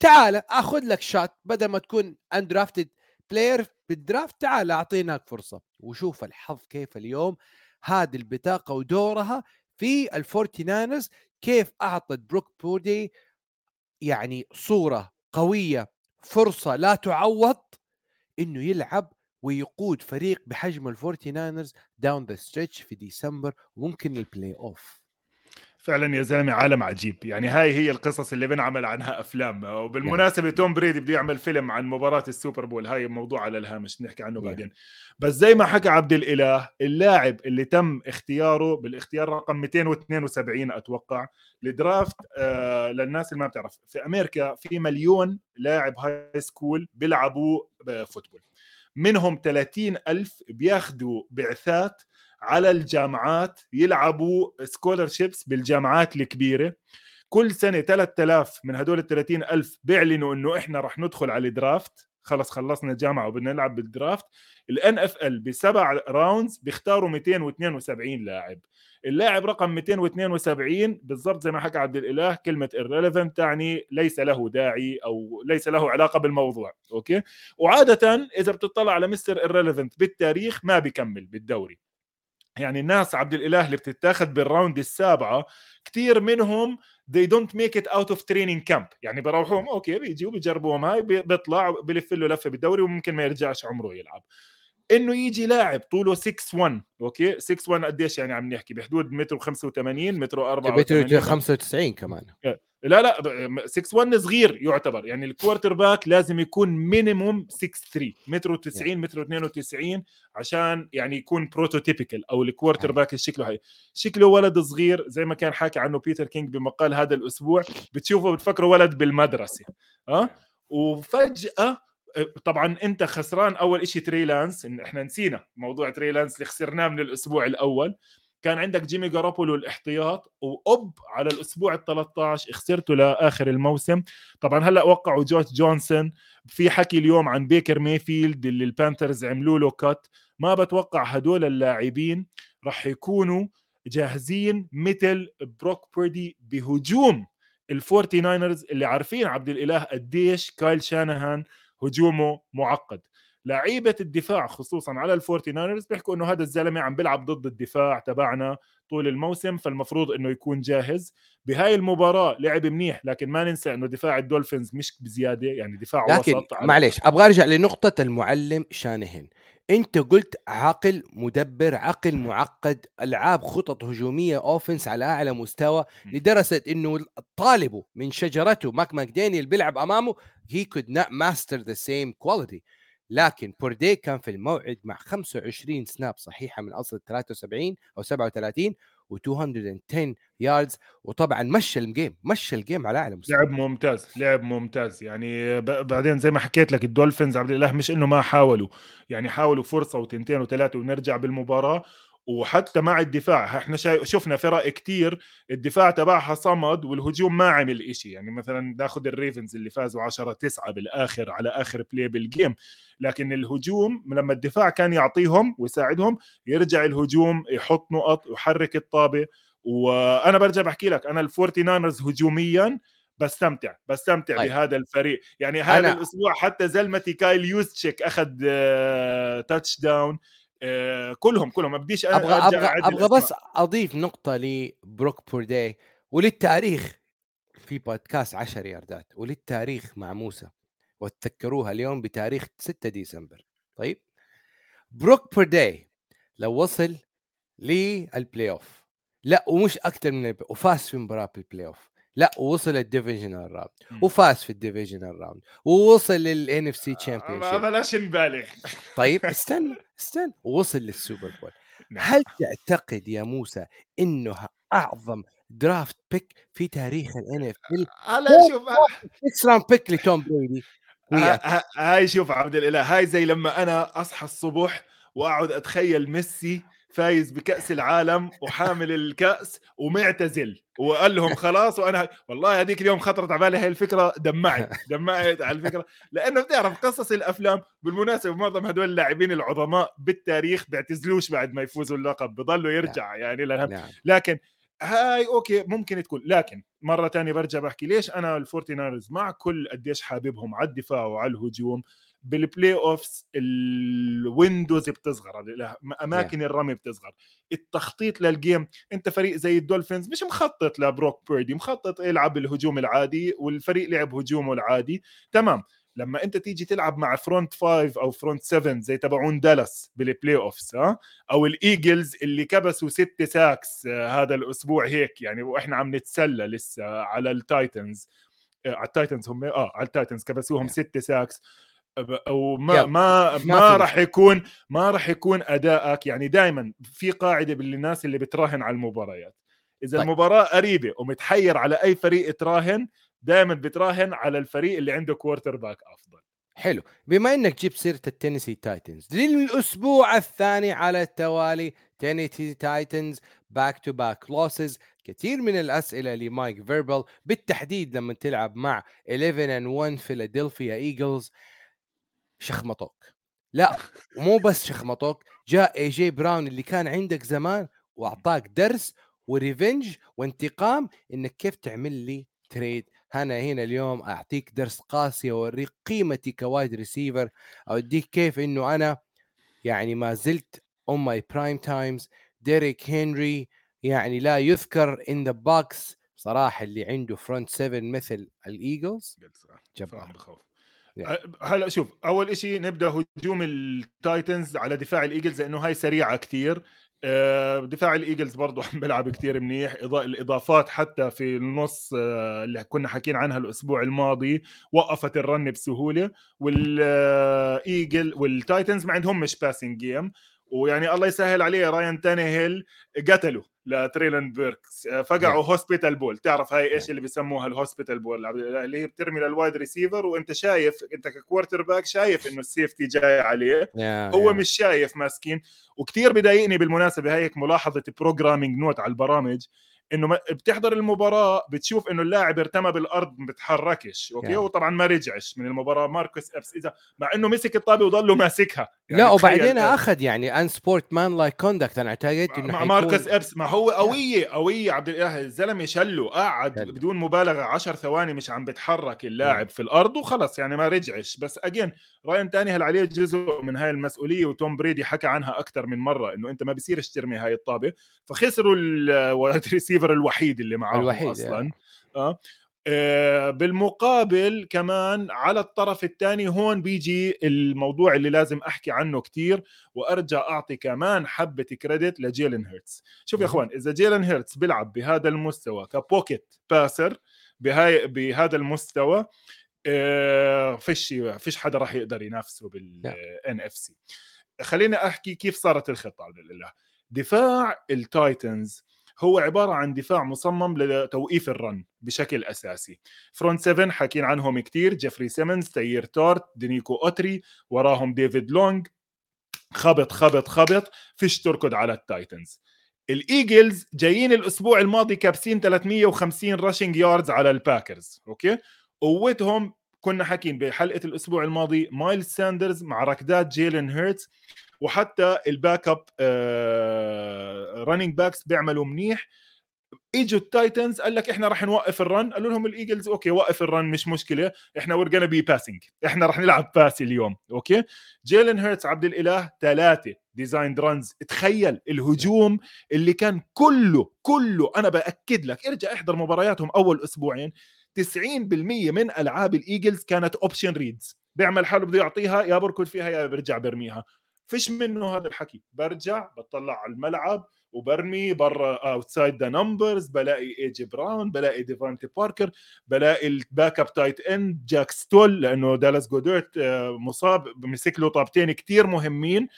تعال آخذ لك shot بدل ما تكون undrafted player بال draft تعال أعطيناك فرصة. وشوف الحظ كيف اليوم. هذه البطاقة ودورها في الفورتي ناينرز كيف أعطت بروك بوردي يعني صورة قوية فرصة لا تعوض إنه يلعب ويقود فريق بحجم ال 49ers down the stretch في ديسمبر وممكن ال playoff فعلا يا زلمة عالم عجيب. يعني هاي هي القصص اللي بنعمل عنها أفلام. وبالمناسبة. توم بريدي بده يعمل فيلم عن مباراة ال Super Bowl. هاي موضوع على الهامش نحكي عنه. بعدين. بس زي ما حكى عبد الإله اللاعب اللي تم اختياره بالاختيار رقم 272 أتوقع ل draft آه للناس اللي ما بتعرف في أمريكا في مليون لاعب high school بيلعبوا football منهم 30 ألف بياخذوا بعثات على الجامعات يلعبوا scholarships بالجامعات الكبيرة. كل سنة 3000 من هدول ال 30 ألف بيعلنوا إنه إحنا رح ندخل على ال draft. خلص خلصنا الجامعة وبدنا نلعب بال draft. ال NFL بسبع rounds بيختاروا 272 لاعب. اللاعب رقم 272 بالضبط زي ما حكى عبد الإله كلمة irrelevant تعني ليس له داعي أو ليس له علاقة بالموضوع. أوكي؟ وعادة إذا بتطلع على Mr. Irrelevant بالتاريخ ما بيكمل بالدوري. يعني الناس عبد الإله اللي بتتاخذ بال round السابعة كثير منهم they don't make it out of training camp. يعني بروحوهم أوكي بيجوا بيجربوهم هاي بيطلع بلف له لفة بالدوري وممكن ما يرجعش عمره يلعب. إنه يجي لاعب طوله 6 1 أوكي؟ 6 1 قديش يعني عم نحكي؟ بحدود متر 85 متر 84 متر 95 كمان. لا لا 6 1 صغير يعتبر. يعني ال quarterback لازم يكون minimum 6 3 متر 90 متر 92 عشان يعني يكون prototypical أو ال quarterback شكله هي شكله ولد صغير زي ما كان حاكي عنه بيتر كينج بمقال هذا الأسبوع. بتشوفه بتفكره ولد بالمدرسة. أه؟ وفجأة طبعا أنت خسران أول شيء تري لانس إنه إحنا نسينا موضوع تري لانس اللي خسرناه من الأسبوع الأول. كان عندك جيمي جارابولو الاحتياط وأوب على الأسبوع ال 13 خسرته لآخر الموسم. طبعا هلأ وقعوا جوش جونسون. في حكي اليوم عن بيكر ميفيلد اللي ال Panthers عملوا له cut ما بتوقع هدول اللاعبين راح يكونوا جاهزين مثل بروك بيردي بهجوم الفورتي ناينرز اللي عارفين عبد الإله قديش كايل شانهان هجومه معقد. لعيبة الدفاع خصوصا على الفورتي ناينرز بيحكوا إنه هذا الزلمة عم بيلعب ضد الدفاع تبعنا طول الموسم فالمفروض إنه يكون جاهز. بهاي المباراة لعب منيح لكن ما ننسى إنه دفاع الدولفينز مش بزيادة يعني دفاع لكن وسط معلش أبغى أرجع لنقطة المعلم شانهن. أنت قلت عقل مدبر عقل معقد ألعاب خطط هجومية offense على أعلى مستوى لدرجة إنه طالبه من شجرته مايك ماكدانيال بيلعب أمامه he could not master the same quality. لكن بوردي كان في الموعد مع 25 snap صحيحة من أصل 73 أو 37 و210 yards وطبعا مشى ال game مشى ال game على أعلى مستوى. لعب ممتاز لعب ممتاز. يعني بعدين زي ما حكيت لك الدولفينز عبد الإله مش إنه ما حاولوا. يعني حاولوا فرصة وتنتين وثلاثه ونرجع بالمباراة. وحتى مع الدفاع. إحنا. شفنا فرق كتير الدفاع تبعها صمد والهجوم ما عمل إشي. يعني مثلا ناخذ الريفنز اللي فازوا 10 9 بالآخر على آخر play بال game لكن الهجوم لما الدفاع كان يعطيهم ويساعدهم يرجع الهجوم يحط نقط ويحرك الطابة. وأنا برجع بحكي لك أنا الفورتي ناينرز هجوميا بستمتع بستمتع طيب. بهذا الفريق. يعني هذا أنا... الأسبوع حتى زلمتي كايل يوستشيك أخذ touchdown آه، كلهم كلهم. ما بديش أبغى أبغى أبغى بس أضيف نقطة لبروك بوردي وللتاريخ. في بودكاست 10 ياردات وللتاريخ مع موسى وتذكروها اليوم بتاريخ 6 ديسمبر. طيب؟ بروك بوردي لو وصل لل playoff لا ومش أكثر من وفاز في مباراة بال playoff لا وصل ال divisional round وفاز في ال divisional round ووصل لل NFC champion بلاش نبالغ. طيب استنى. (laughs) استنى وصل للسوبر بول. نعم. هل تعتقد يا موسى إنه أعظم draft pick في تاريخ ال NFL هلا شوف 6 round pick لتوم بريدي هاي شوف عبد الإله هاي زي لما أنا أصحى الصبح وأقعد أتخيل ميسي فايز بكأس العالم وحامل الكأس ومعتزل وقال لهم خلاص وأنا والله هذيك اليوم خطرت على بالي هاي الفكرة دمعت (laughs) دمعت على الفكرة. لأنه بتعرف قصص الأفلام بالمناسبة معظم هدول اللاعبين العظماء بالتاريخ بيعتزلوش بعد ما يفوزوا اللقب بضلوا يرجع يعني لهم نعم. لكن هاي okay ممكن تكون لكن مرة تانية برجع بحكي ليش أنا الفورتي ناينرز مع كل قديش حاببهم على الدفاع وعلى الهجوم بال playoffs ال windows بتصغر أماكن الرمي بتصغر. التخطيط لل game أنت فريق زي الدولفينز مش مخطط لبروك بيردي مخطط يلعب الهجوم العادي والفريق لعب هجومه العادي. تمام. لما أنت تيجي تلعب مع front 5 أو front 7 زي تبعون دالاس بال playoffs ها؟ أو الايجلز اللي كبسوا ست sacks آه، هذا الأسبوع هيك يعني وإحنا عم نتسلى لسه على التايتنز آه، على التايتنز هم آه على التايتنز كبسوهم ست sacks يلا. ما ما ما راح يكون ما راح يكون أدائك يعني دائما في قاعدة بالناس اللي بتراهن على المباريات إذا طيب. المباراة قريبة ومتحير على أي فريق تراهن دائما بتراهن على الفريق اللي عنده quarterback أفضل حلو بما إنك جبت سيرة التينيسي تايتنز للأسبوع الثاني على التوالي تينيسي تايتنز back to back losses كثير من الأسئلة لمايك فيربل بالتحديد لما تلعب مع 11 and 1 فيلادلفيا ايجلز شخمطوك. لا مو بس شخمطوك جاء اي جي براون اللي كان عندك زمان وأعطاك درس و revenge وانتقام إنك كيف تعمل لي trade. أنا هنا اليوم أعطيك درس قاسي واوريك قيمتي ك wide receiver أوريك كيف إنه أنا يعني ما زلت on my prime times ديريك هنري يعني لا يذكر in the box صراحة اللي عنده front 7 مثل الايجلز جبار. يعني. هلا شوف أول شيء نبدأ هجوم التايتنز على دفاع الإيجلز لأنه هاي سريعة كتير. آه، دفاع الإيجلز برضه عم (laughs) بيلعب كتير منيح. الإضافات حتى في النص آه، اللي كنا حاكين عنها الأسبوع الماضي وقفت ال run بسهولة. والايجل والتايتنز ما عندهم مش passing game ويعني الله يسهل عليه رايان تانيهيل قتلوا. لتريلون بيركس آه، فقعوا hospital ball تعرف هاي إيش اللي بيسموها ال hospital ball اللي هي بترمي لل wide receiver وأنت شايف أنت ك quarterback شايف إنه ال safety جاي عليه. يا- هو. مش شايف ماسكين وكثير بضايقني بالمناسبة هيك ملاحظة programming note على البرامج. إنه ما- بتحضر المباراة بتشوف إنه اللاعب ارتمى بالأرض ما بتحركش okay؟ Yeah. وطبعا ما رجعش من المباراة. ماركوس إبس اذا مع إنه مسك الطابة وضله ماسكها. يعني لا وبعدين أخذ يعني unsportsmanlike conduct أنا اعتقدت إنه مع حيكون- ماركوس إبس. ما هو قوية قوية. عبد الإله الزلمة شله قعد حلو. بدون مبالغة 10 ثواني مش عم بتحرك اللاعب في الأرض وخلص يعني ما رجعش. بس again راين تانيهيل عليه جزء من هاي المسؤولية وتوم بريدي حكى عنها أكثر من مرة إنه أنت ما بصيرش ترمي هاي الطابة. فخسروا ال wide (laughs) receiver الوحيد اللي معاهم الوحيد، أصلا. آه. آه، بالمقابل كمان على الطرف الثاني هون بيجي الموضوع اللي لازم أحكي عنه كتير وأرجع أعطي كمان حبة credit لجيلن هيرتس شوف يا. إخوان إذا جيلن هيرتس بيلعب بهذا المستوى ك pocket passer بهاي بهذا المستوى آه، فيش فيش حدا راح يقدر ينافسه بال NFC خليني أحكي كيف صارت الخطة الله دفاع ال Titans. هو عبارة عن دفاع مصمم لتوقيف ال run بشكل أساسي. front 7 حاكين عنهم كتير جيفري سيمنز تير تارت دينيكو أوتري وراهم ديفيد لونج. خبط خبط خبط فيش تركض على ال Titans. ال Eagles جايين الأسبوع الماضي كابسين 350 rushing yards على ال Packers okay؟ قوتهم كنا حاكين بحلقة الأسبوع الماضي مايلز ساندرز مع ركضات جيلن هيرتس وحتى ال backup running backs بيعملوا منيح. إجوا ال Titans قال لك إحنا راح نوقف ال run قالوا لهم ال Eagles okay وقف ال run مش مشكلة. إحنا we'll be passing إحنا راح نلعب passing اليوم. okay؟ جيلن هيرتس عبد الإله ثلاثة designed runs تخيل الهجوم اللي كان كله كله أنا بأكد لك ارجع احضر مبارياتهم أول أسبوعين. 90% من ألعاب ال Eagles كانت option reads بيعمل حاله بده يعطيها يا بركض فيها يا برجع برميها. فيش منه هذا الحكي. برجع بطلع على الملعب وبرمي برا outside the numbers بلاقي إيه جي براون بلاقي ديفانتي باركر بلاقي ال backup tight end جاك ستول لأنه دالاس جوديرت آه، مصاب مسك له طابتين كتير مهمين.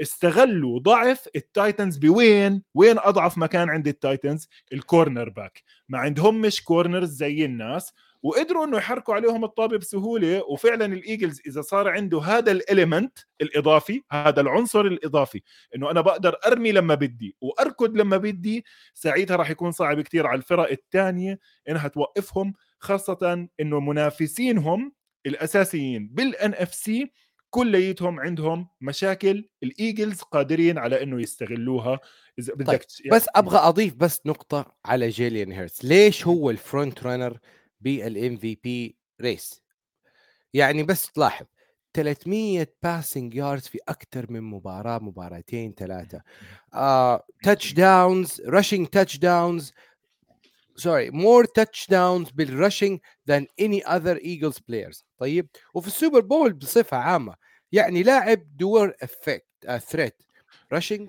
استغلوا ضعف ال Titans بوين وين أضعف مكان عند ال Titans؟ ال cornerback. ما عندهم مش corners زي الناس وقدروا إنه يحركوا عليهم الطابة بسهولة وفعلا ال Eagles إذا صار عنده هذا ال element الإضافي هذا العنصر الإضافي إنه أنا بقدر أرمي لما بدي وأركض لما بدي ساعتها راح يكون صعب كثير على الفرق الثانية إنها توقفهم خاصة إنه منافسينهم الأساسيين بال NFC كليتهم عندهم مشاكل. ال Eagles قادرين على إنه يستغلوها. إذا بدك طيب. يعني بس أبغى أضيف بس نقطة على جيلن هيرتس ليش هو ال front runner بال MVP race يعني بس تلاحظ 300 passing yards في أكثر من مباراة مباراتين ثلاثة. touchdowns rushing touchdowns sorry more touchdowns بال rushing than any other Eagles players طيب وفي ال Super Bowl بصفة عامة يعني لاعب dual effect threat rushing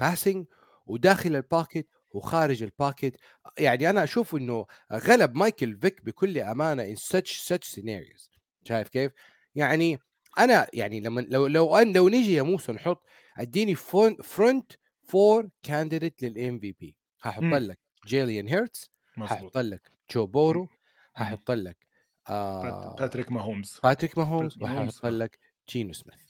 passing وداخل ال pocket وخارج ال pocket يعني أنا أشوف إنه غلب مايكل فيك بكل أمانة in such such scenarios شايف كيف؟ يعني أنا يعني لما لو لو أن لو نيجي يا موسى نحط أديني front four candidate لل MVP هحط لك جيلن هيرتس هحط لك جو بورو هحط لك آه باتريك ماهومز باتريك ماهومز وهحط لك جينو سميث.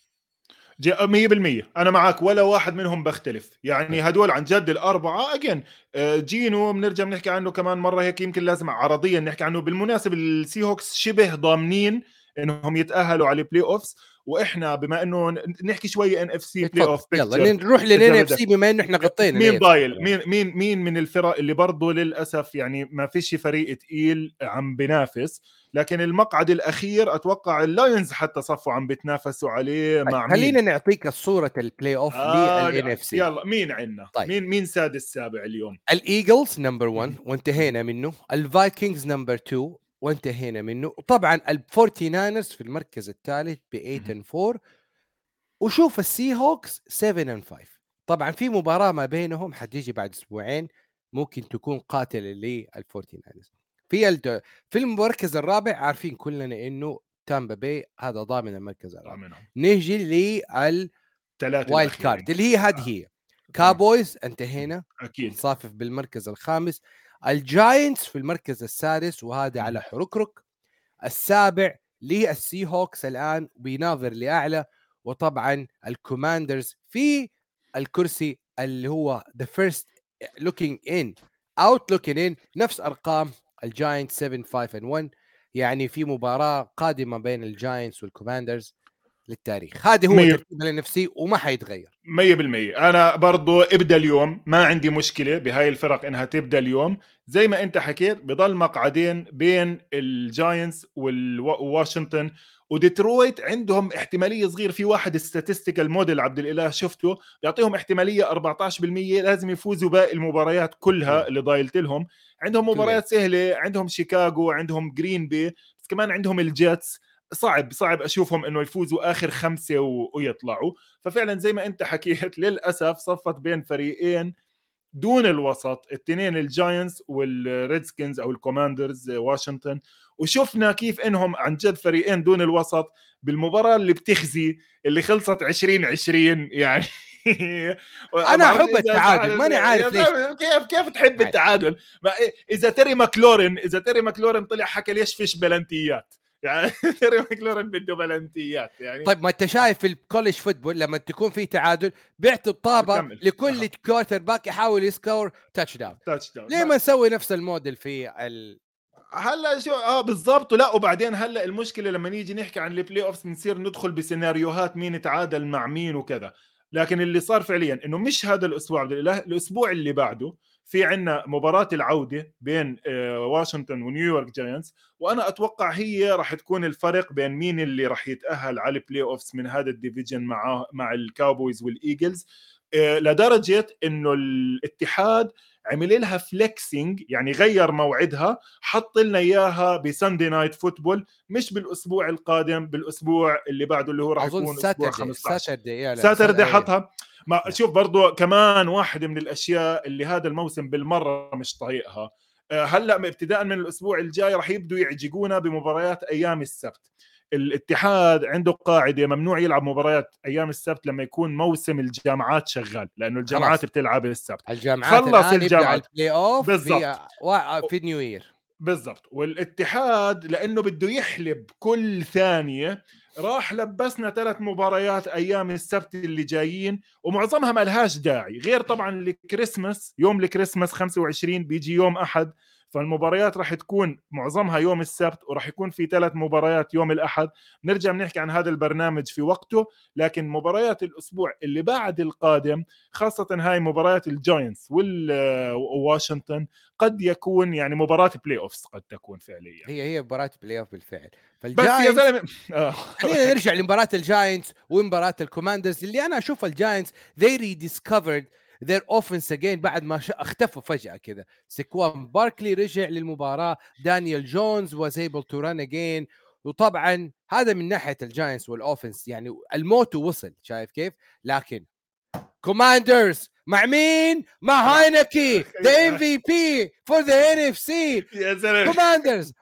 100% أنا معك ولا واحد منهم بختلف يعني هدول عن جد الأربعة اجين آه، جينو بنرجع بنحكي عنه كمان مرة هيك يمكن لازم عرضيا نحكي عنه. بالمناسبة ال Seahawks شبه ضامنين إنهم يتأهلوا على ال playoffs وإحنا بما انه نحكي شوي NFC playoff يلا نروح لل NFC بما إنه إحنا غطينا مين ضايل مين مين مين من الفرق اللي برضه للأسف يعني ما فيش فريق تقيل عم بنافس لكن المقعد الأخير أتوقع ال Lions حتى صفوا عم بتنافسوا عليه طيب، مع خلينا نعطيك الصورة ال playoff آه لل NFC يلا مين عندنا طيب. مين مين سادس سابع اليوم؟ ال Eagles number 1 وانتهينا منه. ال Vikings number 2 وانتهينا منه. وطبعا ال Forty Niners في المركز الثالث ب 8 and 4 وشوف ال Seahawks 7 and 5 طبعا في مباراة ما بينهم حتيجي بعد أسبوعين ممكن تكون قاتلة لل Forty Niners في الد... في المركز الرابع عارفين كلنا إنه Tampa Bay هذا ضامن المركز الرابع. نيجي لل wild card اللي هي هذه هي. Cowboys انتهينا. أكيد. صافف بالمركز الخامس. ال Giants في المركز السادس وهذا على حركرك السابع لل Seahawks الآن بيناظر لأعلى وطبعا ال Commanders في الكرسي اللي هو the first looking in out looking in نفس أرقام ال Giant 7 5 1 يعني في مباراة قادمة بين ال Giants وال Commanders. للتاريخ. هذا هو ترتيب النفسي وما حيتغير. 100% أنا برضو ابدأ اليوم. ما عندي مشكلة بهاي الفرق إنها تبدأ اليوم. زي ما أنت حكيت بضل مقعدين بين ال Giants والواشنطن وديترويت عندهم احتمالية صغير في واحد statistical model عبد الإله شفته بيعطيهم احتمالية 14% لازم يفوزوا باقي المباريات كلها اللي ضايلت لهم. عندهم مباريات سهلة عندهم شيكاغو عندهم Green Bay بس كمان عندهم ال Jets. صعب صعب أشوفهم إنه يفوزوا آخر خمسة ويطلعوا. ففعلا زي ما أنت حكيت (laughs) للأسف صفت بين فريقين دون الوسط الاثنين ال Giants وال Redskins أو ال Commanders واشنطن وشفنا كيف إنهم عن جد فريقين دون الوسط بالمباراة اللي بتخزي اللي خلصت 20 20 يعني. (laughs) أنا أحب (laughs) التعادل ماني عارف ليش. كيف كيف تحب التعادل؟ إذا تيري ماكلورن إذا تيري ماكلورن طلع حكى ليش فيش بلنتيات؟ يعني (laughs) تيري ماكلورن بده بلنتيات يعني. طيب ما انت شايف في ال college football لما تكون في تعادل بيعطوا الطابة لكل quarterback يحاول ي score touchdown touchdown ليه ما نسوي نفس الموديل في ال هلأ شو آه بالضبط. لا وبعدين هلأ المشكلة لما نيجي نحكي عن ال playoffs بنصير ندخل بسيناريوهات مين تعادل مع مين وكذا. لكن اللي صار فعليا إنه مش هذا الأسبوع الأسبوع اللي بعده في عندنا مباراة العودة بين آه، واشنطن ونيويورك جاينتس وأنا أتوقع هي راح تكون الفرق بين مين اللي راح يتأهل على ال playoffs من هذا ال division مع مع الكاوبويز والايجلز آه، لدرجة إنه الاتحاد عمل لها flexing يعني غير موعدها حط لنا إياها ب Sunday Night Football مش بالأسبوع القادم بالأسبوع اللي بعده اللي هو راح يكون أسبوع 15 Saturday Saturday حطها. ما شوف برضو كمان واحد من الأشياء اللي هذا الموسم بالمرة مش طايقها. آه، هلأ ابتداء من الأسبوع الجاي راح يبدوا يعجقونا بمباريات أيام السبت. الاتحاد عنده قاعدة ممنوع يلعب مباريات أيام السبت لما يكون موسم الجامعات شغال لأنه الجامعات. بتلعب السبت. الجامعات خلص الجامعات. ال playoff بالضبط. في, في نيو يير بالضبط. والاتحاد لأنه بده يحلب كل ثانية راح لبسنا ثلاث مباريات أيام السبت اللي جايين ومعظمها ما داعي غير طبعا الكريسماس يوم الكريسماس 25 بيجي يوم أحد. فالمباريات راح تكون معظمها يوم السبت وراح يكون في ثلاث مباريات يوم الأحد. نرجع بنحكي عن هذا البرنامج في وقته لكن مباريات الأسبوع اللي بعد القادم خاصة هاي مباريات الجاينتس والواشنطن قد يكون يعني مباراة playoffs قد تكون فعليا. هي هي مباراة playoff بالفعل. بس يا زلمه آه. (laughs) خلينا نرجع لمباراة الجاينتس ومباراة الكوماندرز. اللي أنا أشوف الجاينتس they rediscovered their offense again بعد ما اختفوا فجأة كذا سكوان باركلي رجع للمباراة. دانيال جونز was able to run again. وطبعا هذا من ناحية الجاينتس وال offense يعني الموت وصل شايف كيف؟ لكن كوماندرز مع مين؟ مع هاينكي ذا ام في بي فور ذا ان اف سي كوماندرز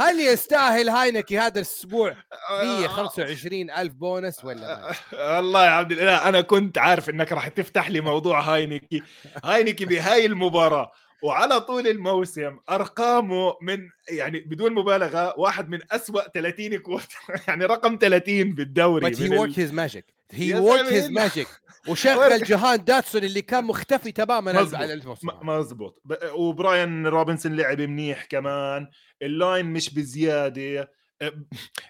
هل يستاهل هاينكي هذا الأسبوع (laughs) 125 ألف بونس ولا والله يا عبد الإله أنا كنت عارف إنك راح تفتح لي موضوع هاينكي. هاينكي بهاي المباراة وعلى طول الموسم أرقامه من يعني بدون مبالغة واحد من أسوأ 30 كوت (laughs) يعني رقم 30 بالدوري بس he work his magic he work his magic وشغل جهان داتسون اللي كان مختفي تماما على الموسم مزبوط وبراين روبنسون لعب منيح كمان. ال line مش بزيادة.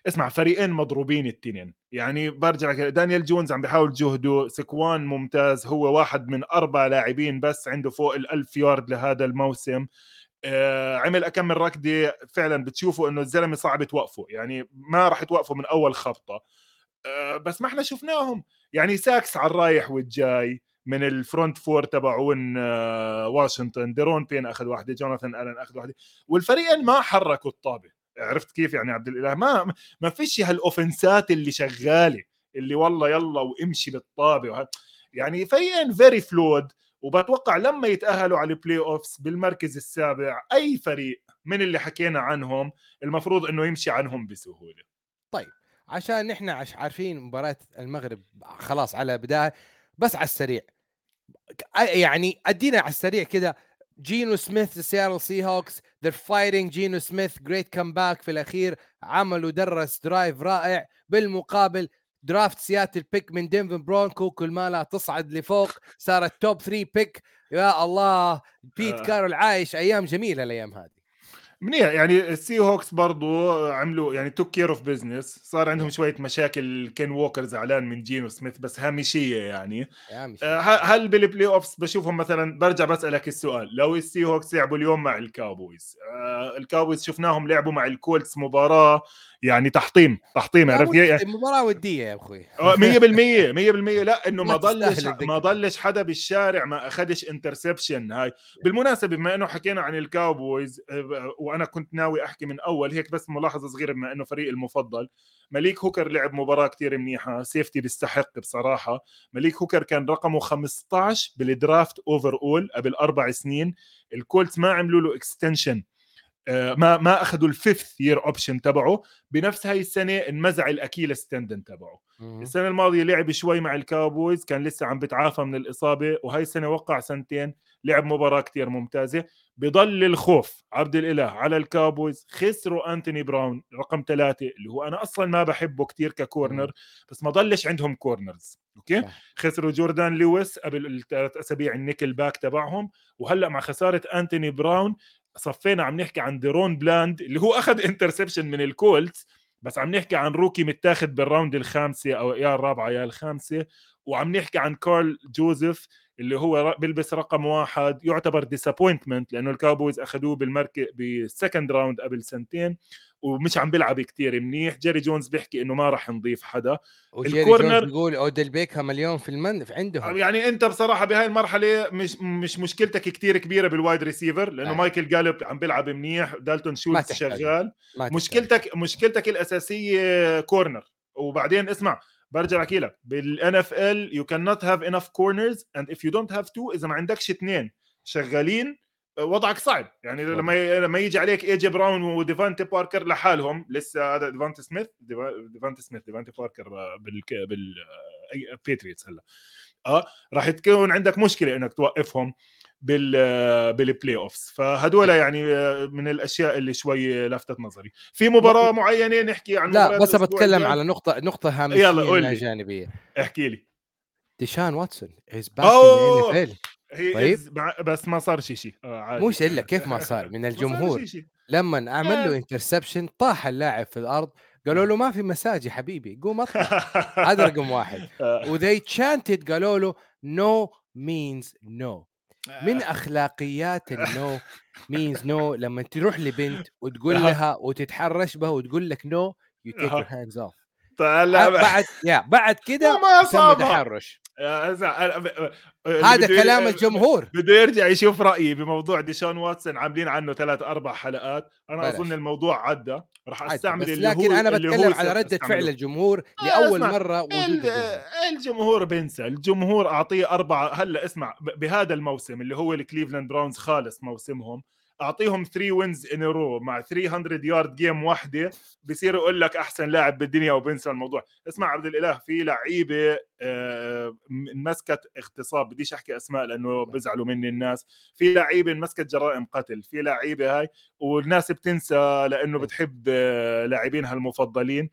اسمع فريقين مضروبين التنين. يعني برجع دانيال جونز عم بيحاول جهده. سكوان ممتاز. هو واحد من أربع لاعبين بس عنده فوق الألف يارد لهذا الموسم. آه عمل أكم من ركضة. فعلا بتشوفوا إنه الزلمة صعب توقفه. يعني ما راح توقفه من أول خبطة. بس ما إحنا شفناهم. يعني sacks على الرايح والجاي من ال front four تبعون آه واشنطن. ديرون بين أخذ واحدة جوناثان ألن أخذ واحدة. والفريقين ما حركوا الطابة. عرفت كيف يعني عبد الإله؟ ما ما فيش هالأوفنسات اللي شغالة اللي والله يلا وامشي بالطابة. يعني فريقين very flawed وبتوقع لما يتأهلوا على ال playoffs بالمركز السابع أي فريق من اللي حكينا عنهم المفروض إنه يمشي عنهم بسهولة. طيب. عشان نحن عارفين مباراة المغرب خلاص على بداية بس على السريع. يعني أدينا على السريع كذا جينو سميث سيارل سي هوكس ذير فايتنج جينو سميث جريت كمباك في الأخير. عملوا درس درايف رائع. بالمقابل درافت سياتل بيك من دينفن برونكو كل ما لا تصعد لفوق. صارت توب 3 بيك يا الله بيت آه. كارول عايش أيام جميلة الأيام هذه. منيح يعني السي هوكس برضو عملوا يعني took care of business صار عندهم شوية مشاكل كين ووكر زعلان من جينو سميث بس هامشية يعني. آه هل بال playoffs بشوفهم مثلا برجع بسألك السؤال لو السي هوكس لعبوا اليوم مع الكاوبويز آه الكاوبويز شفناهم لعبوا مع الكولتس مباراة يعني تحطيم تحطيم عرفت؟ مباراه ودية يا أخوي. 100% 100% (laughs) لا إنه ما ضلش ما ضلش حدا بالشارع ما أخذش interception هاي. بالمناسبة بما إنه حكينا عن الكاوبويز آه، وأنا كنت ناوي أحكي من أول هيك بس ملاحظة صغيرة بما إنه فريقي المفضل. مليك هوكر لعب مباراة كتير منيحة safety بيستحق بصراحة. مليك هوكر كان رقمه 15 بال draft overall قبل أربع سنين. الكولتس ما عملوا له extension آه، ما ما أخذوا ال fifth year option تبعه. بنفس هاي السنة انمزع ال Achilles tendon تبعه. السنة الماضية لعب شوي مع الكاوبويز كان لسه عم بتعافى من الإصابة وهي السنة وقع سنتين. لعب مباراة كتير ممتازة. بضل الخوف عبد الإله على الكاوبويز خسروا انتوني براون رقم ثلاثة اللي هو أنا أصلا ما بحبه كتير ك corner بس ما ضلش عندهم corners okay؟ خسروا جوردان لويس قبل الثلاث أسابيع ال nickelback تبعهم. وهلأ مع خسارة انتوني براون صفينا عم نحكي عن ديرون بلاند اللي هو أخذ interception من الكولتس بس عم نحكي عن rookie متاخد بال round الخامسة أو يا الرابعة يا الخامسة. وعم نحكي عن كارل جوزيف اللي هو بيلبس رقم واحد يعتبر disappointment لأنه الكاوبويز أخذوه بالمركز بال second round قبل سنتين ومش عم بيلعب كتير منيح. جيري جونز بيحكي إنه ما راح نضيف حدا. ال corner بيقول اوديل بيكهام مليون في المن في عندهم. يعني أنت بصراحة بهاي المرحلة مش مش مشكلتك كتير كبيرة بال wide receiver لأنه آه. مايكل جالب عم بيلعب منيح. دالتون شولز شغال. مشكلتك مشكلتك الأساسية corner وبعدين اسمع برجع احكي لك. بالان اف ال يو كان نوت هاف انف كورنرز اند اف يو دونت هاف تو إذا ما عندكش اثنين شغالين وضعك صعب. يعني. لما لما يجي عليك اي جي براون وديفانتي باركر لحالهم لسه هذا ديفانتي سميث ديفا- ديفانتي سميث ديفانتي باركر بال بال Patriots هلا. آه راح تكون عندك مشكلة إنك توقفهم. بال آه، بال playoffs فهدول يعني آه، من الأشياء اللي شوي لفتت نظري في مباراة معينة نحكي عن لا بس بتكلم؟ على نقطة نقطة يلا، هامشيه قول لا لي. جانبيه احكي لي ديشان واتسون is back طيب. بس ما صار شيء شيء آه. مش إلا كيف ما صار من (laughs) الجمهور شي شي. لما اعمل له آه. interception طاح اللاعب في الأرض قالوا له ما في مساج يا حبيبي قوم (laughs) اطلع هذا رقم واحد آه. و they chanted قالوا له no means no من أخلاقيات ال no (laughs) means no لما تروح لبنت وتقول. لها وتتحرش بها وتقول لك no you take your. hands off بعد يا بعد كده تم أصابها. تحرش اللي هذا كلام الجمهور بده يرجع يشوف رأيي بموضوع ديشان واتسون عاملين عنه ثلاث أربع حلقات أنا بلاش. أظن الموضوع عدى راح. أستعمل اللي لكن هو أنا بتكلم على رده. فعل الجمهور آه، لأول اسمع، مرة وجود ال- الجمهور. الجمهور بينسى الجمهور أعطيه أربعة هلا اسمع بهذا الموسم اللي هو ال Cleveland Browns خالص موسمهم أعطيهم 3 wins in row مع 300 yard game واحدة بصير يقول لك أحسن لاعب بالدنيا وبنسى الموضوع. اسمع عبد الإله في لعيبة آه، م- مسكت اغتصاب بديش أحكي أسماء لأنه بزعلوا مني الناس. في لعيبة مسكت جرائم قتل في لعيبة هاي والناس بتنسى لأنه بتحب آه، لاعبينها المفضلين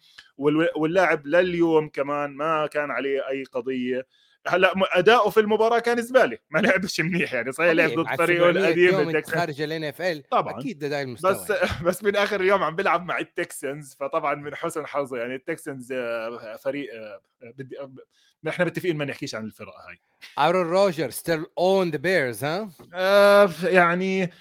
واللاعب لليوم كمان ما كان عليه أي قضية. هلا أداؤه في المباراة كان زباله ما لعبش منيح يعني صحيح لعب ضد فريقه 700 القديم يوم خارج ال NFL طبعاً. أكيد ده, ده المستوى بس يعني. (laughs) بس من آخر اليوم عم بيلعب مع ال Texans فطبعا من حسن حظه. يعني التكسنز آه، فريق آه، بدي آه، نحن متفقين ما نحكيش عن الفرق هاي. ارون روجر still own the Bears ها؟ يعني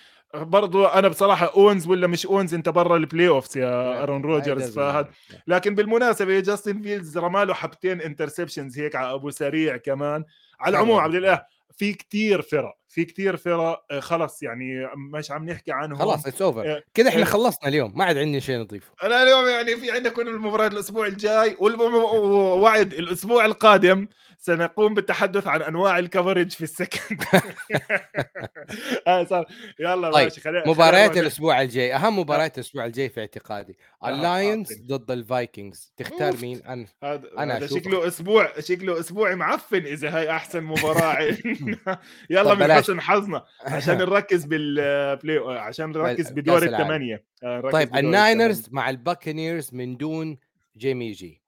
برضو أنا بصراحة owns ولا مش owns أنت برا ال playoffs يا أرون روجرز فهذا لكن بالمناسبة جاستن فيلدز رماله حبتين interceptions هيك على أبو سريع كمان. على العموم عبد الإله في كتير فرق. في كتير فرق آه، خلص يعني مش عم نحكي عنهم خلاص it's over كده إحنا إيه. خلصنا اليوم ما عاد عندي شيء نضيفه أنا اليوم يعني في عندنا كل المباريات الأسبوع الجاي ووعد الأسبوع القادم سنقوم بالتحدث عن أنواع ال coverage في ال second (laughs) آه صار يلا طيب، ماشي خلينا مباريات الأسبوع الجاي أهم مباريات الأسبوع الجاي في اعتقادي آه، ال Lions. ضد ال Vikings تختار. مين أنا هذا أشوفه. شكله أسبوع شكله اسبوعي معفن إذا هاي أحسن مباراة. (laughs) يلا حسن حظنا عشان (laughs) نركز بالبلاي عشان نركز بدور. الثمانيه آه، طيب الناينرز مع الباكنيرز من دون جيمي جي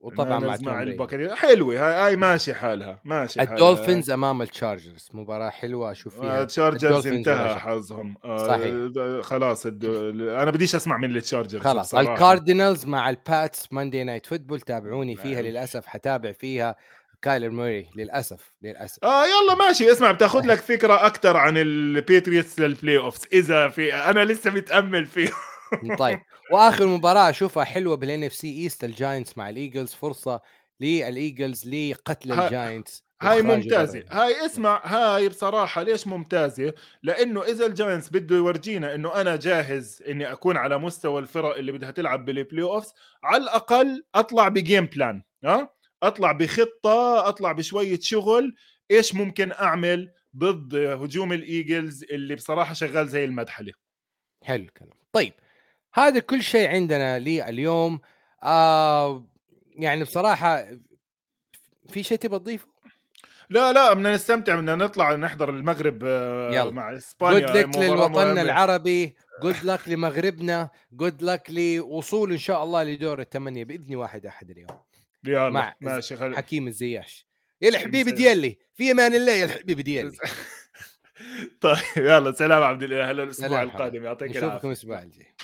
وطبعا مع مع. الباكري حلوة هاي ماشي حالها ماشي حالها الدولفينز أمام التشارجرز مباراة حلوة أشوف آه، فيها تشارجرز الدولفينز انتهى. حظهم آه، صحيح. خلاص. أنا بديش أسمع من التشارجرز خلاص. الكاردينالز مع ال Pats Monday Night Football تابعوني فيها. للأسف حتابع فيها كايلر موري للأسف للأسف. آه يلا ماشي اسمع بتاخذ لك (laughs) فكرة أكثر عن ال Patriots لل playoffs إذا في أنا لسه متأمل فيه. (laughs) طيب وآخر مباراة أشوفها حلوة بال NFC East ال Giants مع ال Eagles فرصة لل Eagles لقتل ال Giants هاي برا. هاي اسمع هاي بصراحة ليش ممتازة؟ لأنه إذا ال Giants بده يورجينا إنه أنا جاهز إني أكون على مستوى الفرق اللي بدها تلعب بال playoffs على الأقل أطلع ب game plan ها؟ أطلع بخطة أطلع بشوية شغل إيش ممكن أعمل ضد هجوم ال Eagles اللي بصراحة شغال زي المدحله حلو الكلام. طيب هذا كل شيء عندنا لليوم. آه يعني بصراحة في شيء تبغى تضيفه؟ لا لا بدنا نستمتع بدنا نطلع نحضر المغرب آه، يلا. مع جود اسبانيا هاي لك للوطن. العربي. جود لك (laughs) لمغربنا. جود لك لوصول إن شاء الله لدور الثمانيه بإذن واحد أحد اليوم. يلا مع ماشي خل... حكيم الزياش. يا الحبيب. ديالي في أمان الله يا الحبيب ديالي. (laughs) طيب يلا سلام عبد الإله هلا الأسبوع القادم يعطيك نشوفكم العافية. الأسبوع الجاي.